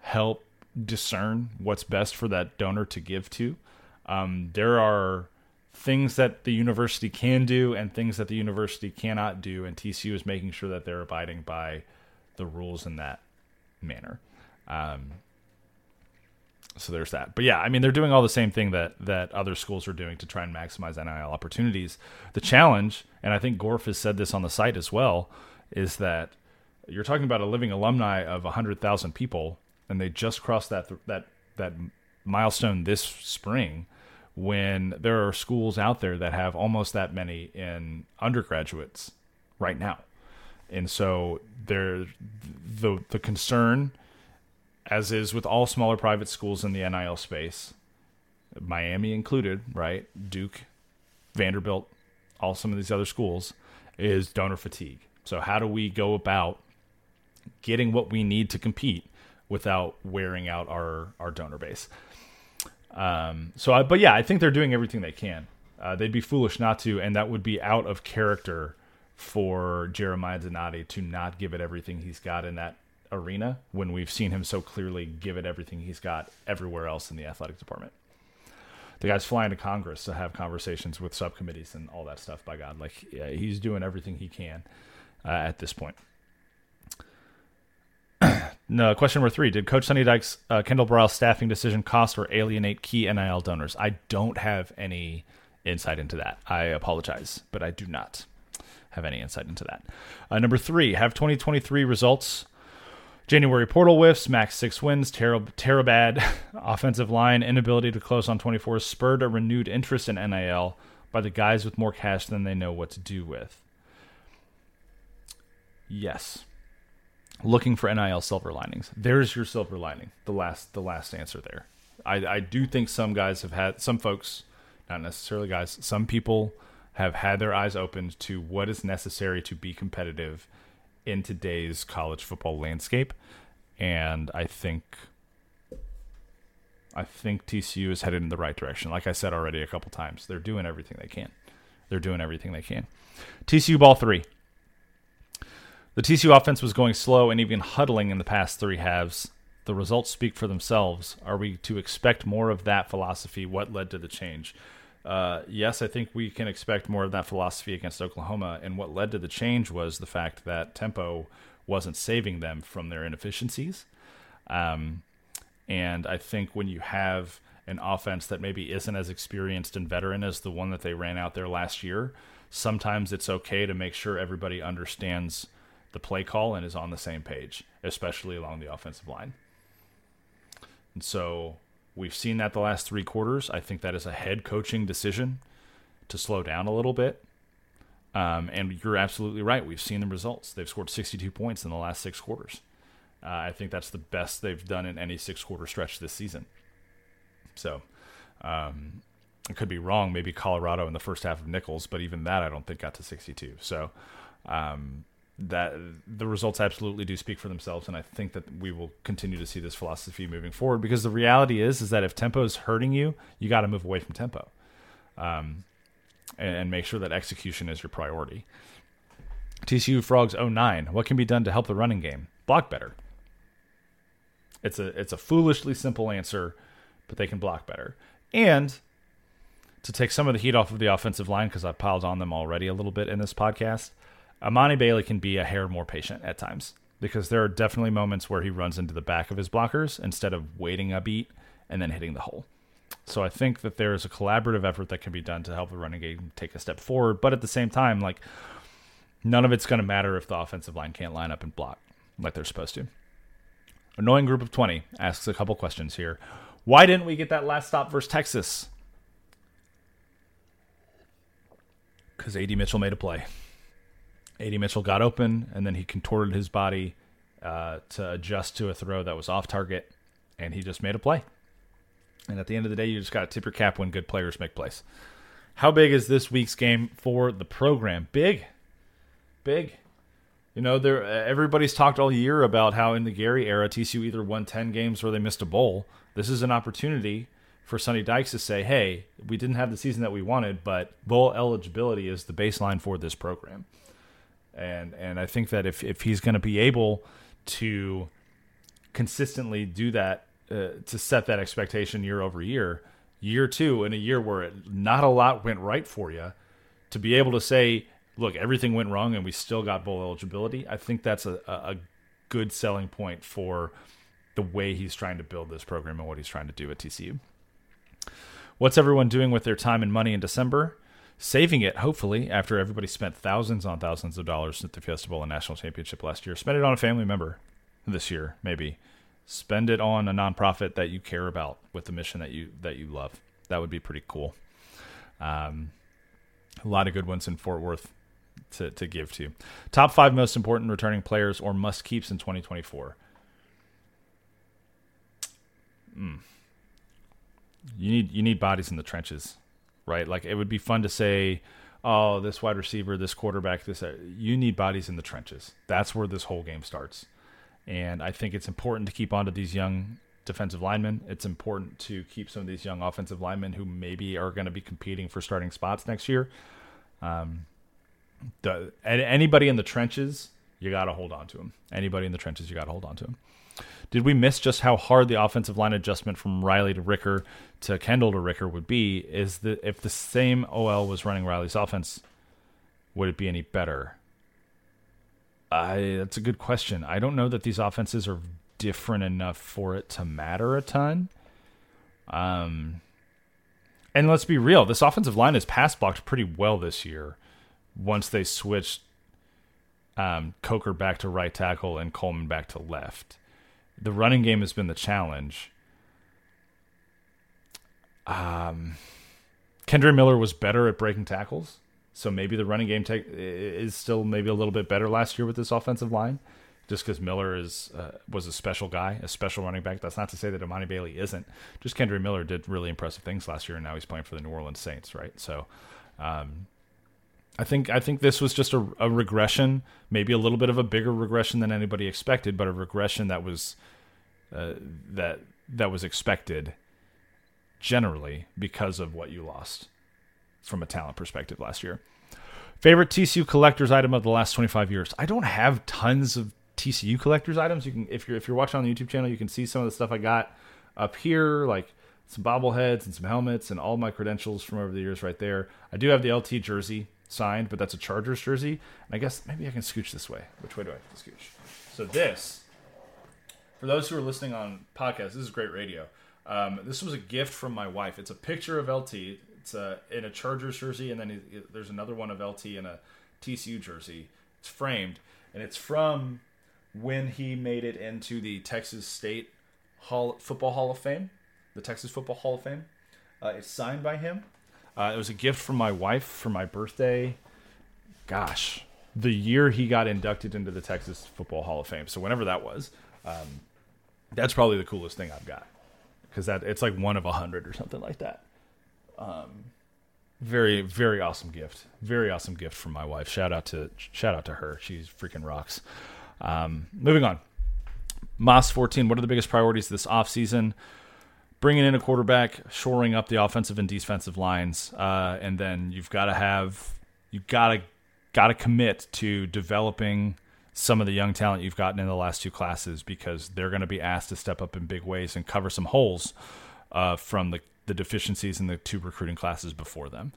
help discern what's best for that donor to give to. Um, there are things that the university can do and things that the university cannot do, and TCU is making sure that they're abiding by the rules in that manner. Um, so there's that. But yeah, I mean they're doing all the same thing that that other schools are doing to try and maximize NIL opportunities. The challenge, and I think Gorf has said this on the site as well, is that you're talking about a living alumni of 100,000 people and they just crossed that that that milestone this spring when there are schools out there that have almost that many in undergraduates right now. And so there the the concern as is with all smaller private schools in the NIL space, Miami included, right? Duke, Vanderbilt, all some of these other schools is donor fatigue. So how do we go about getting what we need to compete without wearing out our our donor base. Um, so, I, but yeah, I think they're doing everything they can. Uh, they'd be foolish not to, and that would be out of character for Jeremiah Donati to not give it everything he's got in that arena when we've seen him so clearly give it everything he's got everywhere else in the athletic department. The guy's flying to Congress to have conversations with subcommittees and all that stuff. By God, like yeah, he's doing everything he can uh, at this point. no, question number three: Did Coach Sonny Dykes' uh, Kendal Briles staffing decision cost or alienate key NIL donors? I don't have any insight into that. I apologize, but I do not have any insight into that. Uh, number three: Have 2023 results. January portal whiffs, max six wins, terrible, terrible bad offensive line, inability to close on 24 spurred a renewed interest in NIL by the guys with more cash than they know what to do with. Yes looking for NIL silver linings. There's your silver lining. The last the last answer there. I, I do think some guys have had some folks, not necessarily guys, some people have had their eyes opened to what is necessary to be competitive in today's college football landscape. And I think I think TCU is headed in the right direction. Like I said already a couple times, they're doing everything they can. They're doing everything they can. TCU ball three. The TCU offense was going slow and even huddling in the past three halves. The results speak for themselves. Are we to expect more of that philosophy? What led to the change? Uh, yes, I think we can expect more of that philosophy against Oklahoma. And what led to the change was the fact that tempo wasn't saving them from their inefficiencies. Um, and I think when you have an offense that maybe isn't as experienced and veteran as the one that they ran out there last year, sometimes it's okay to make sure everybody understands the play call and is on the same page, especially along the offensive line. And so we've seen that the last three quarters. I think that is a head coaching decision to slow down a little bit. Um, and you're absolutely right. We've seen the results. They've scored 62 points in the last six quarters. Uh, I think that's the best they've done in any six quarter stretch this season. So um, I could be wrong. Maybe Colorado in the first half of Nicholls, but even that I don't think got to 62. So um, that the results absolutely do speak for themselves and i think that we will continue to see this philosophy moving forward because the reality is is that if tempo is hurting you you got to move away from tempo um, and, and, make sure that execution is your priority. Tcu frogs 09 what can be done to help the running game? Block better. It's a it's a foolishly simple answer but they can block better. And to take some of the heat off of the offensive line because i piled on them already a little bit in this podcast Emani Bailey can be a hair more patient at times because there are definitely moments where he runs into the back of his blockers instead of waiting a beat and then hitting the hole. So I think that there is a collaborative effort that can be done to help the running game take a step forward, but at the same time, like none of it's going to matter if the offensive line can't line up and block like they're supposed to. Annoying group of 20 asks a couple questions here. Why didn't we get that last stop versus Texas? Because AD Mitchell made a play. AD Mitchell got open and then he contorted his body uh, to adjust to a throw that was off target, and he just made a play. And at the end of the day, you just got to tip your cap when good players make plays. How big is this week's game for the program? Big, big. You know, there everybody's talked all year about how in the Gary era, TCU either won ten games or they missed a bowl. This is an opportunity for Sonny Dykes to say, "Hey, we didn't have the season that we wanted, but bowl eligibility is the baseline for this program." And and I think that if if he's going to be able to consistently do that uh, to set that expectation year over year, year two in a year where it, not a lot went right for you, to be able to say, look, everything went wrong and we still got bowl eligibility. I think that's a, a good selling point for the way he's trying to build this program and what he's trying to do at TCU. What's everyone doing with their time and money in December? Saving it, hopefully, after everybody spent thousands on thousands of dollars at the Fiesta Bowl and National Championship last year. Spend it on a family member this year, maybe. Spend it on a nonprofit that you care about with the mission that you that you love. That would be pretty cool. Um, a lot of good ones in Fort Worth to, to give to. You. Top five most important returning players or must keeps in 2024. Mm. You need you need bodies in the trenches, right? Like it would be fun to say, "Oh, this wide receiver, this quarterback, this." Uh, you need bodies in the trenches. That's where this whole game starts, and I think it's important to keep on to these young defensive linemen. It's important to keep some of these young offensive linemen who maybe are going to be competing for starting spots next year. Um, the anybody in the trenches, you got to hold on to them. Anybody in the trenches, you got to hold on to them. Did we miss just how hard the offensive line adjustment from Riley to Ricker to Kendall to Ricker would be? Is that if the same OL was running Riley's offense, would it be any better? I that's a good question. I don't know that these offenses are different enough for it to matter a ton. Um, and let's be real, this offensive line has pass blocked pretty well this year. Once they switched um, Coker back to right tackle and Coleman back to left the running game has been the challenge. Um, Kendre Miller was better at breaking tackles, so maybe the running game te- is still maybe a little bit better last year with this offensive line, just because Miller is uh, was a special guy, a special running back. That's not to say that Emani Bailey isn't. Just Kendre Miller did really impressive things last year, and now he's playing for the New Orleans Saints, right? So, um, I think I think this was just a, a, regression, maybe a little bit of a bigger regression than anybody expected, but a regression that was uh, that that was expected generally because of what you lost from a talent perspective last year. Favorite TCU collector's item of the last 25 years. I don't have tons of TCU collector's items. You can if you're if you're watching on the YouTube channel, you can see some of the stuff I got up here, like some bobbleheads and some helmets and all my credentials from over the years right there. I do have the LT jersey signed, but that's a Chargers jersey. And I guess maybe I can scooch this way. Which way do I have to scooch? So this, for those who are listening on podcasts, this is great radio. Um, this was a gift from my wife. It's a picture of LT. It's a, in a Chargers jersey, and then he, there's another one of LT in a TCU jersey. It's framed, and it's from when he made it into the Texas State Hall Football Hall of Fame, the Texas Football Hall of Fame. Uh, it's signed by him. Uh, it was a gift from my wife for my birthday. Gosh, the year he got inducted into the Texas Football Hall of Fame. So whenever that was, um, that's probably the coolest thing I've got because that it's like one of a hundred or something like that. Um, very very awesome gift. Very awesome gift from my wife. Shout out to shout out to her. She's freaking rocks. Um, moving on. Moss 14. What are the biggest priorities this offseason? Bringing in a quarterback, shoring up the offensive and defensive lines, uh, and then you've got to have you got to got to commit to developing some of the young talent you've gotten in the last two classes because they're going to be asked to step up in big ways and cover some holes uh, from the, the deficiencies in the two recruiting classes before them.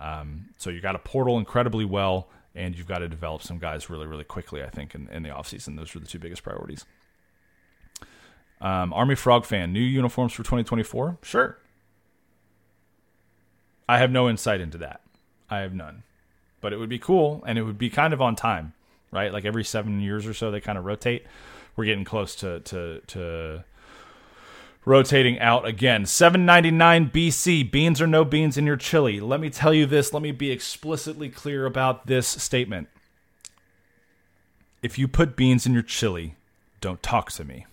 Um, so you got to portal incredibly well, and you've got to develop some guys really, really quickly. I think in, in the offseason, those are the two biggest priorities. Um, Army Frog fan, new uniforms for 2024? Sure. I have no insight into that. I have none. But it would be cool and it would be kind of on time, right? Like every seven years or so, they kind of rotate. We're getting close to, to, to rotating out again. 799 BC, beans or no beans in your chili. Let me tell you this, let me be explicitly clear about this statement. If you put beans in your chili, don't talk to me.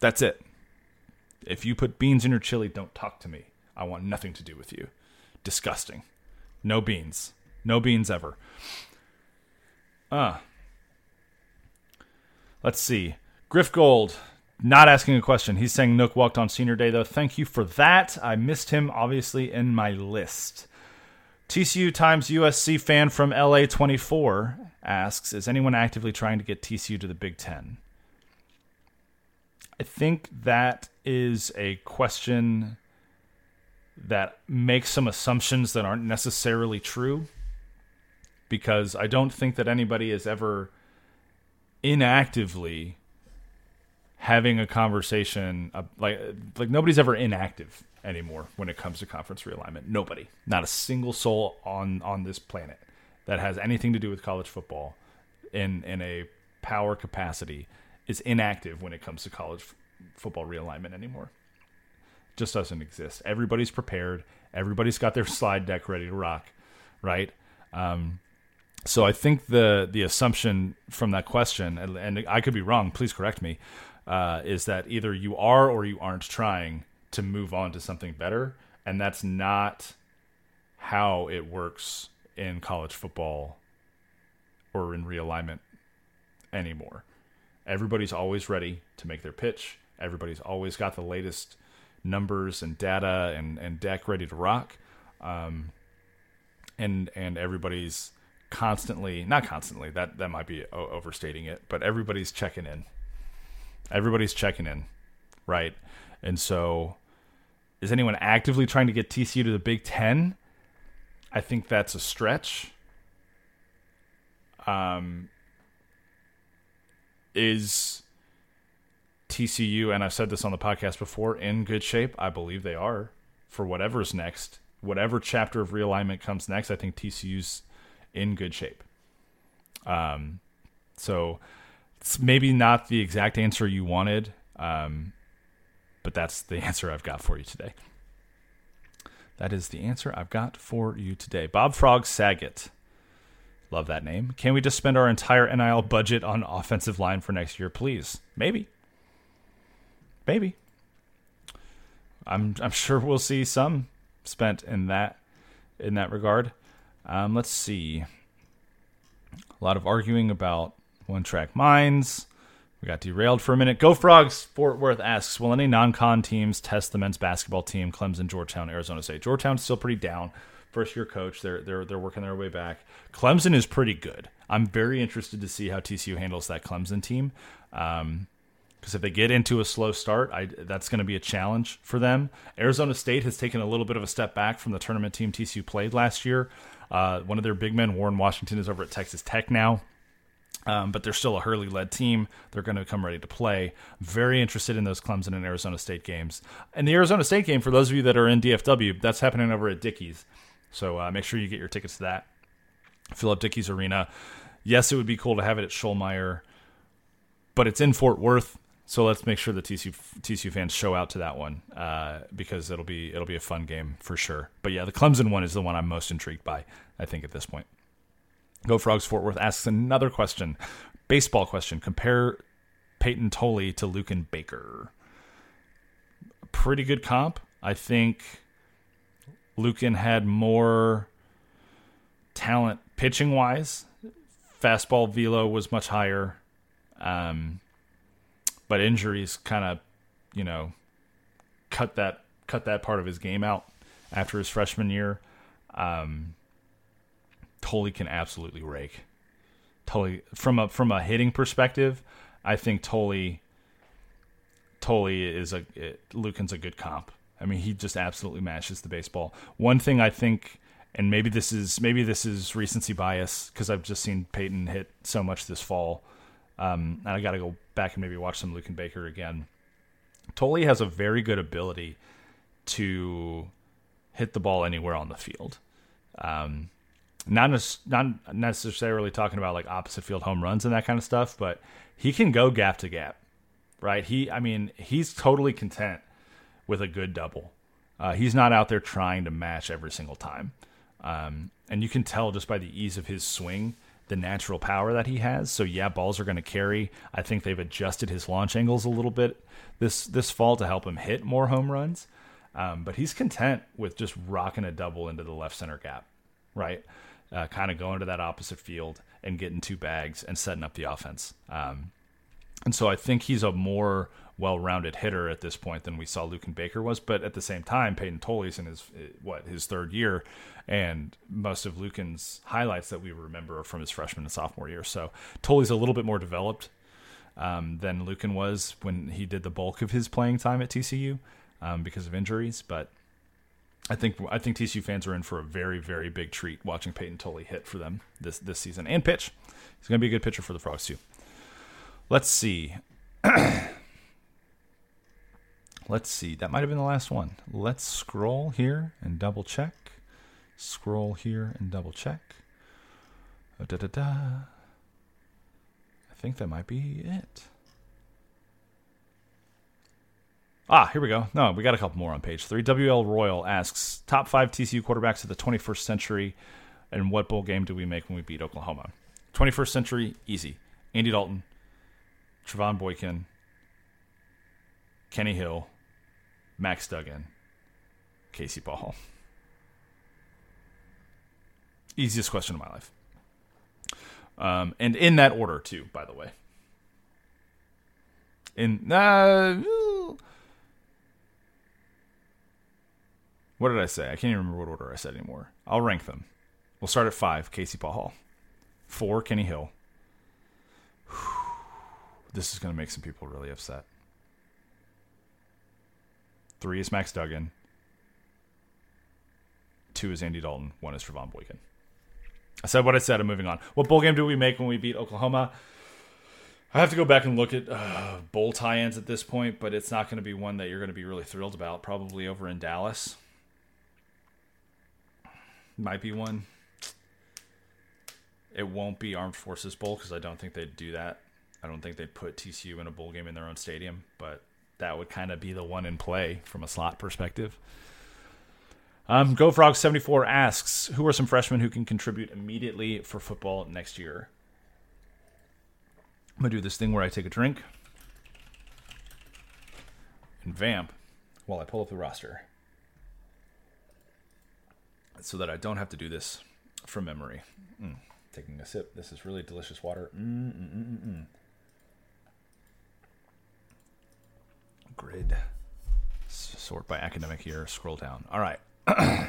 That's it. If you put beans in your chili, don't talk to me. I want nothing to do with you. Disgusting. No beans. No beans ever. Ah. Uh. Let's see. Griff Gold, not asking a question. He's saying Nook walked on senior day, though. Thank you for that. I missed him, obviously, in my list. TCU times USC fan from LA24 asks Is anyone actively trying to get TCU to the Big Ten? I think that is a question that makes some assumptions that aren't necessarily true because I don't think that anybody is ever inactively having a conversation uh, like like nobody's ever inactive anymore when it comes to conference realignment. Nobody, not a single soul on on this planet that has anything to do with college football in in a power capacity is inactive when it comes to college f- football realignment anymore. Just doesn't exist. Everybody's prepared. Everybody's got their slide deck ready to rock, right? Um, so I think the the assumption from that question, and, and I could be wrong. Please correct me uh, is that either you are or you aren't trying to move on to something better, and that's not how it works in college football or in realignment anymore. Everybody's always ready to make their pitch. Everybody's always got the latest numbers and data and, and deck ready to rock. Um, and and everybody's constantly not constantly that that might be overstating it, but everybody's checking in Everybody's checking in, right? And so, is anyone actively trying to get TCU to the Big Ten? I think that's a stretch. Um, is TCU, and I've said this on the podcast before, in good shape? I believe they are for whatever's next. Whatever chapter of realignment comes next, I think TCU's in good shape. Um, so it's maybe not the exact answer you wanted, um, but that's the answer I've got for you today. That is the answer I've got for you today. Bob Frog Saget. Love that name. Can we just spend our entire NIL budget on offensive line for next year, please? Maybe. Maybe. I'm I'm sure we'll see some spent in that in that regard. Um, let's see. A lot of arguing about one Track Minds. We got derailed for a minute. Go Frogs Fort Worth asks Will any non con teams test the men's basketball team, Clemson, Georgetown, Arizona State? Georgetown's still pretty down. First year coach, they're, they're, they're working their way back. Clemson is pretty good. I'm very interested to see how TCU handles that Clemson team. Um, because if they get into a slow start, I, that's going to be a challenge for them. Arizona State has taken a little bit of a step back from the tournament team TCU played last year. Uh, one of their big men, Warren Washington, is over at Texas Tech now. Um, but they're still a Hurley led team. They're going to come ready to play. Very interested in those Clemson and Arizona State games. And the Arizona State game, for those of you that are in DFW, that's happening over at Dickies. So uh, make sure you get your tickets to that. Fill up Dickies Arena. Yes, it would be cool to have it at Schollmaier, but it's in Fort Worth. So let's make sure the TCU, TCU fans show out to that one uh, because it'll be it'll be a fun game for sure. But yeah, the Clemson one is the one I'm most intrigued by. I think at this point. Go Frogs Fort Worth asks another question. Baseball question. Compare Peyton Toley to Luken Baker. Pretty good comp. I think Luken had more talent pitching wise. Fastball velo was much higher. Um, but injuries kind of, you know, cut that cut that part of his game out after his freshman year. Um, can absolutely rake. Toley from a from a hitting perspective, I think Toley Toley is a it, Luken's a good comp. I mean, he just absolutely mashes the baseball. One thing I think, and maybe this is maybe this is recency bias because I've just seen Peyton hit so much this fall, um, and I got to go back and maybe watch some Luken Baker again. Toley has a very good ability to hit the ball anywhere on the field. Um, not not necessarily talking about like opposite field home runs and that kind of stuff, but he can go gap to gap. right? He, I mean, he's totally content with a good double. Uh, he's not out there trying to match every single time. Um, and you can tell just by the ease of his swing the natural power that he has. So yeah, balls are going to carry. I think they've adjusted his launch angles a little bit this this fall to help him hit more home runs. Um, but he's content with just rocking a double into the left center gap, right? Uh, kind of going to that opposite field and getting two bags and setting up the offense. Um, and so I think he's a more well-rounded hitter at this point than we saw Luken Baker was. But at the same time, Peyton Toley's in his what his third year, and most of Luken's highlights that we remember are from his freshman and sophomore year. So Toley's a little bit more developed um, than Luken was when he did the bulk of his playing time at TCU um, because of injuries. But I think I think TCU fans are in for a very very big treat watching Peyton Toley hit for them this this season and pitch. He's going to be a good pitcher for the Frogs too. Let's see. Let's see. That might have been the last one. Let's scroll here and double check. Scroll here and double check. Da da da. I think that might be it. Ah, here we go. No, we got a couple more on page three. WL Royal asks top five TCU quarterbacks of the 21st century, and what bowl game do we make when we beat Oklahoma? 21st century, easy. Andy Dalton, Trevone Boykin, Kenny Hill, Max Duggan, Casey Pachall. Easiest question of my life. Um, and in that order, too, by the way. In uh, what did I say? I can't even remember what order I said anymore. I'll rank them. We'll start at five. Casey Pachall. Four. Kenny Hill. This is going to make some people really upset. Three is Max Duggan. Two is Andy Dalton. One is Trevone Boykin. I said what I said. I'm moving on. What bowl game do we make when we beat Oklahoma? I have to go back and look at uh, bowl tie-ins at this point, but it's not going to be one that you're going to be really thrilled about. Probably over in Dallas. Might be one. It won't be Armed Forces Bowl because I don't think they'd do that. I don't think they'd put TCU in a bowl game in their own stadium, but that would kind of be the one in play from a slot perspective. Um, GoFrog74 asks, who are some freshmen who can contribute immediately for football next year? I'm going to do this thing where I take a drink and vamp while I pull up the roster so that I don't have to do this from memory. Mm, taking a sip. This is really delicious water. Mm, mm, mm, mm grid. Sort by academic year. Scroll down. All right.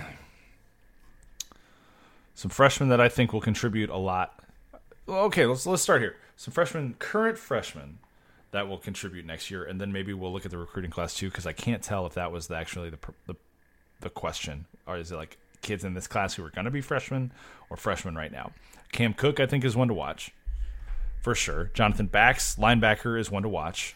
Some freshmen that I think will contribute a lot. Okay, let's let's start here. Some freshmen, current freshmen, that will contribute next year, and then maybe we'll look at the recruiting class too, because I can't tell if that was the, actually the, the the question, or is it like kids in this class who are going to be freshmen or freshmen right now? Cam Cook, I think, is one to watch for sure. Jonathan Bax, linebacker, is one to watch.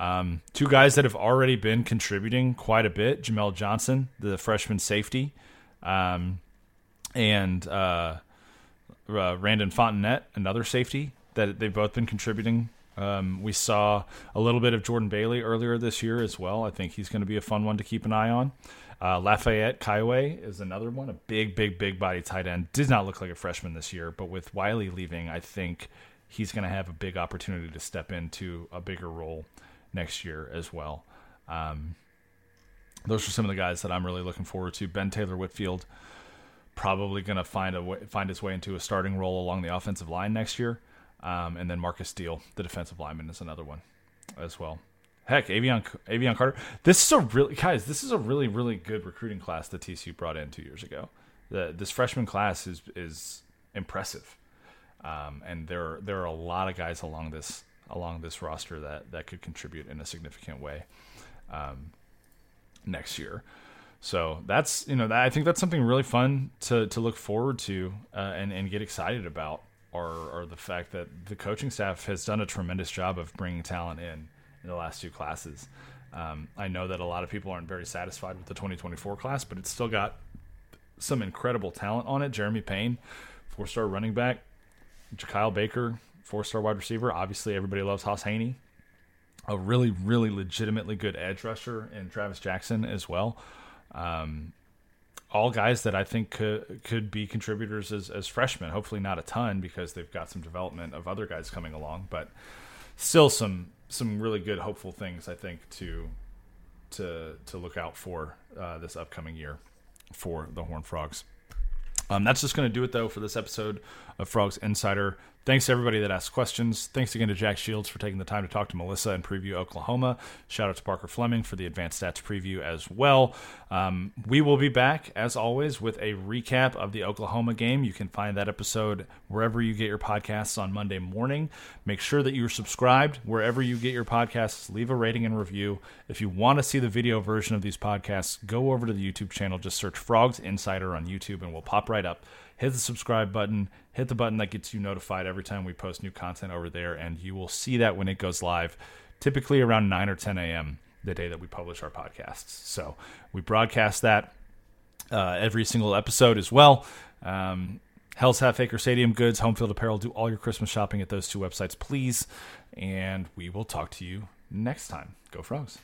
Um, two guys that have already been contributing quite a bit Jamel Johnson, the freshman safety, um, and uh, uh, Randon Fontenette, another safety that they've both been contributing. Um, we saw a little bit of Jordan Bailey earlier this year as well. I think he's going to be a fun one to keep an eye on. Uh, Lafayette Kaiwe is another one, a big, big, big body tight end. Did not look like a freshman this year, but with Wiley leaving, I think he's going to have a big opportunity to step into a bigger role next year as well. Um, those are some of the guys that I'm really looking forward to. Ben Taylor Whitfield probably going to find a way, find his way into a starting role along the offensive line next year, um, and then Marcus Steele, the defensive lineman, is another one as well. Heck, Avion Avion Carter. This is a really guys. This is a really really good recruiting class that TCU brought in two years ago. The, this freshman class is is impressive, um, and there there are a lot of guys along this along this roster that that could contribute in a significant way um, next year. So that's you know that, I think that's something really fun to to look forward to uh, and and get excited about, or or the fact that the coaching staff has done a tremendous job of bringing talent in in the last two classes. Um, I know that a lot of people aren't very satisfied with the 2024 class, but it's still got some incredible talent on it. Jeremy Payne, four star running back, Kyle Baker, four star wide receiver. Obviously, everybody loves Hauss Hejny. a really, really legitimately good edge rusher in Travis Jackson as well. Um, all guys that I think could could be contributors as, as freshmen. Hopefully not a ton because they've got some development of other guys coming along, but still some some really good hopeful things I think to to to look out for uh, this upcoming year for the Horn Frogs. Um, that's just going to do it though for this episode of Frogs Insider. Thanks to everybody that asked questions. Thanks again to Jack Shields for taking the time to talk to Melissa and preview Oklahoma. Shout out to Parker Fleming for the advanced stats preview as well. Um, we will be back, as always, with a recap of the Oklahoma game. You can find that episode wherever you get your podcasts on Monday morning. Make sure that you're subscribed wherever you get your podcasts. Leave a rating and review. If you want to see the video version of these podcasts, go over to the YouTube channel. Just search Frogs Insider on YouTube and we'll pop right up hit the subscribe button, hit the button that gets you notified every time we post new content over there, and you will see that when it goes live, typically around 9 or 10 a.m. the day that we publish our podcasts. So we broadcast that uh, every single episode as well. Um, Hell's Half Acre Stadium Goods, Homefield Apparel. Do all your Christmas shopping at those two websites, please. And we will talk to you next time. Go Frogs.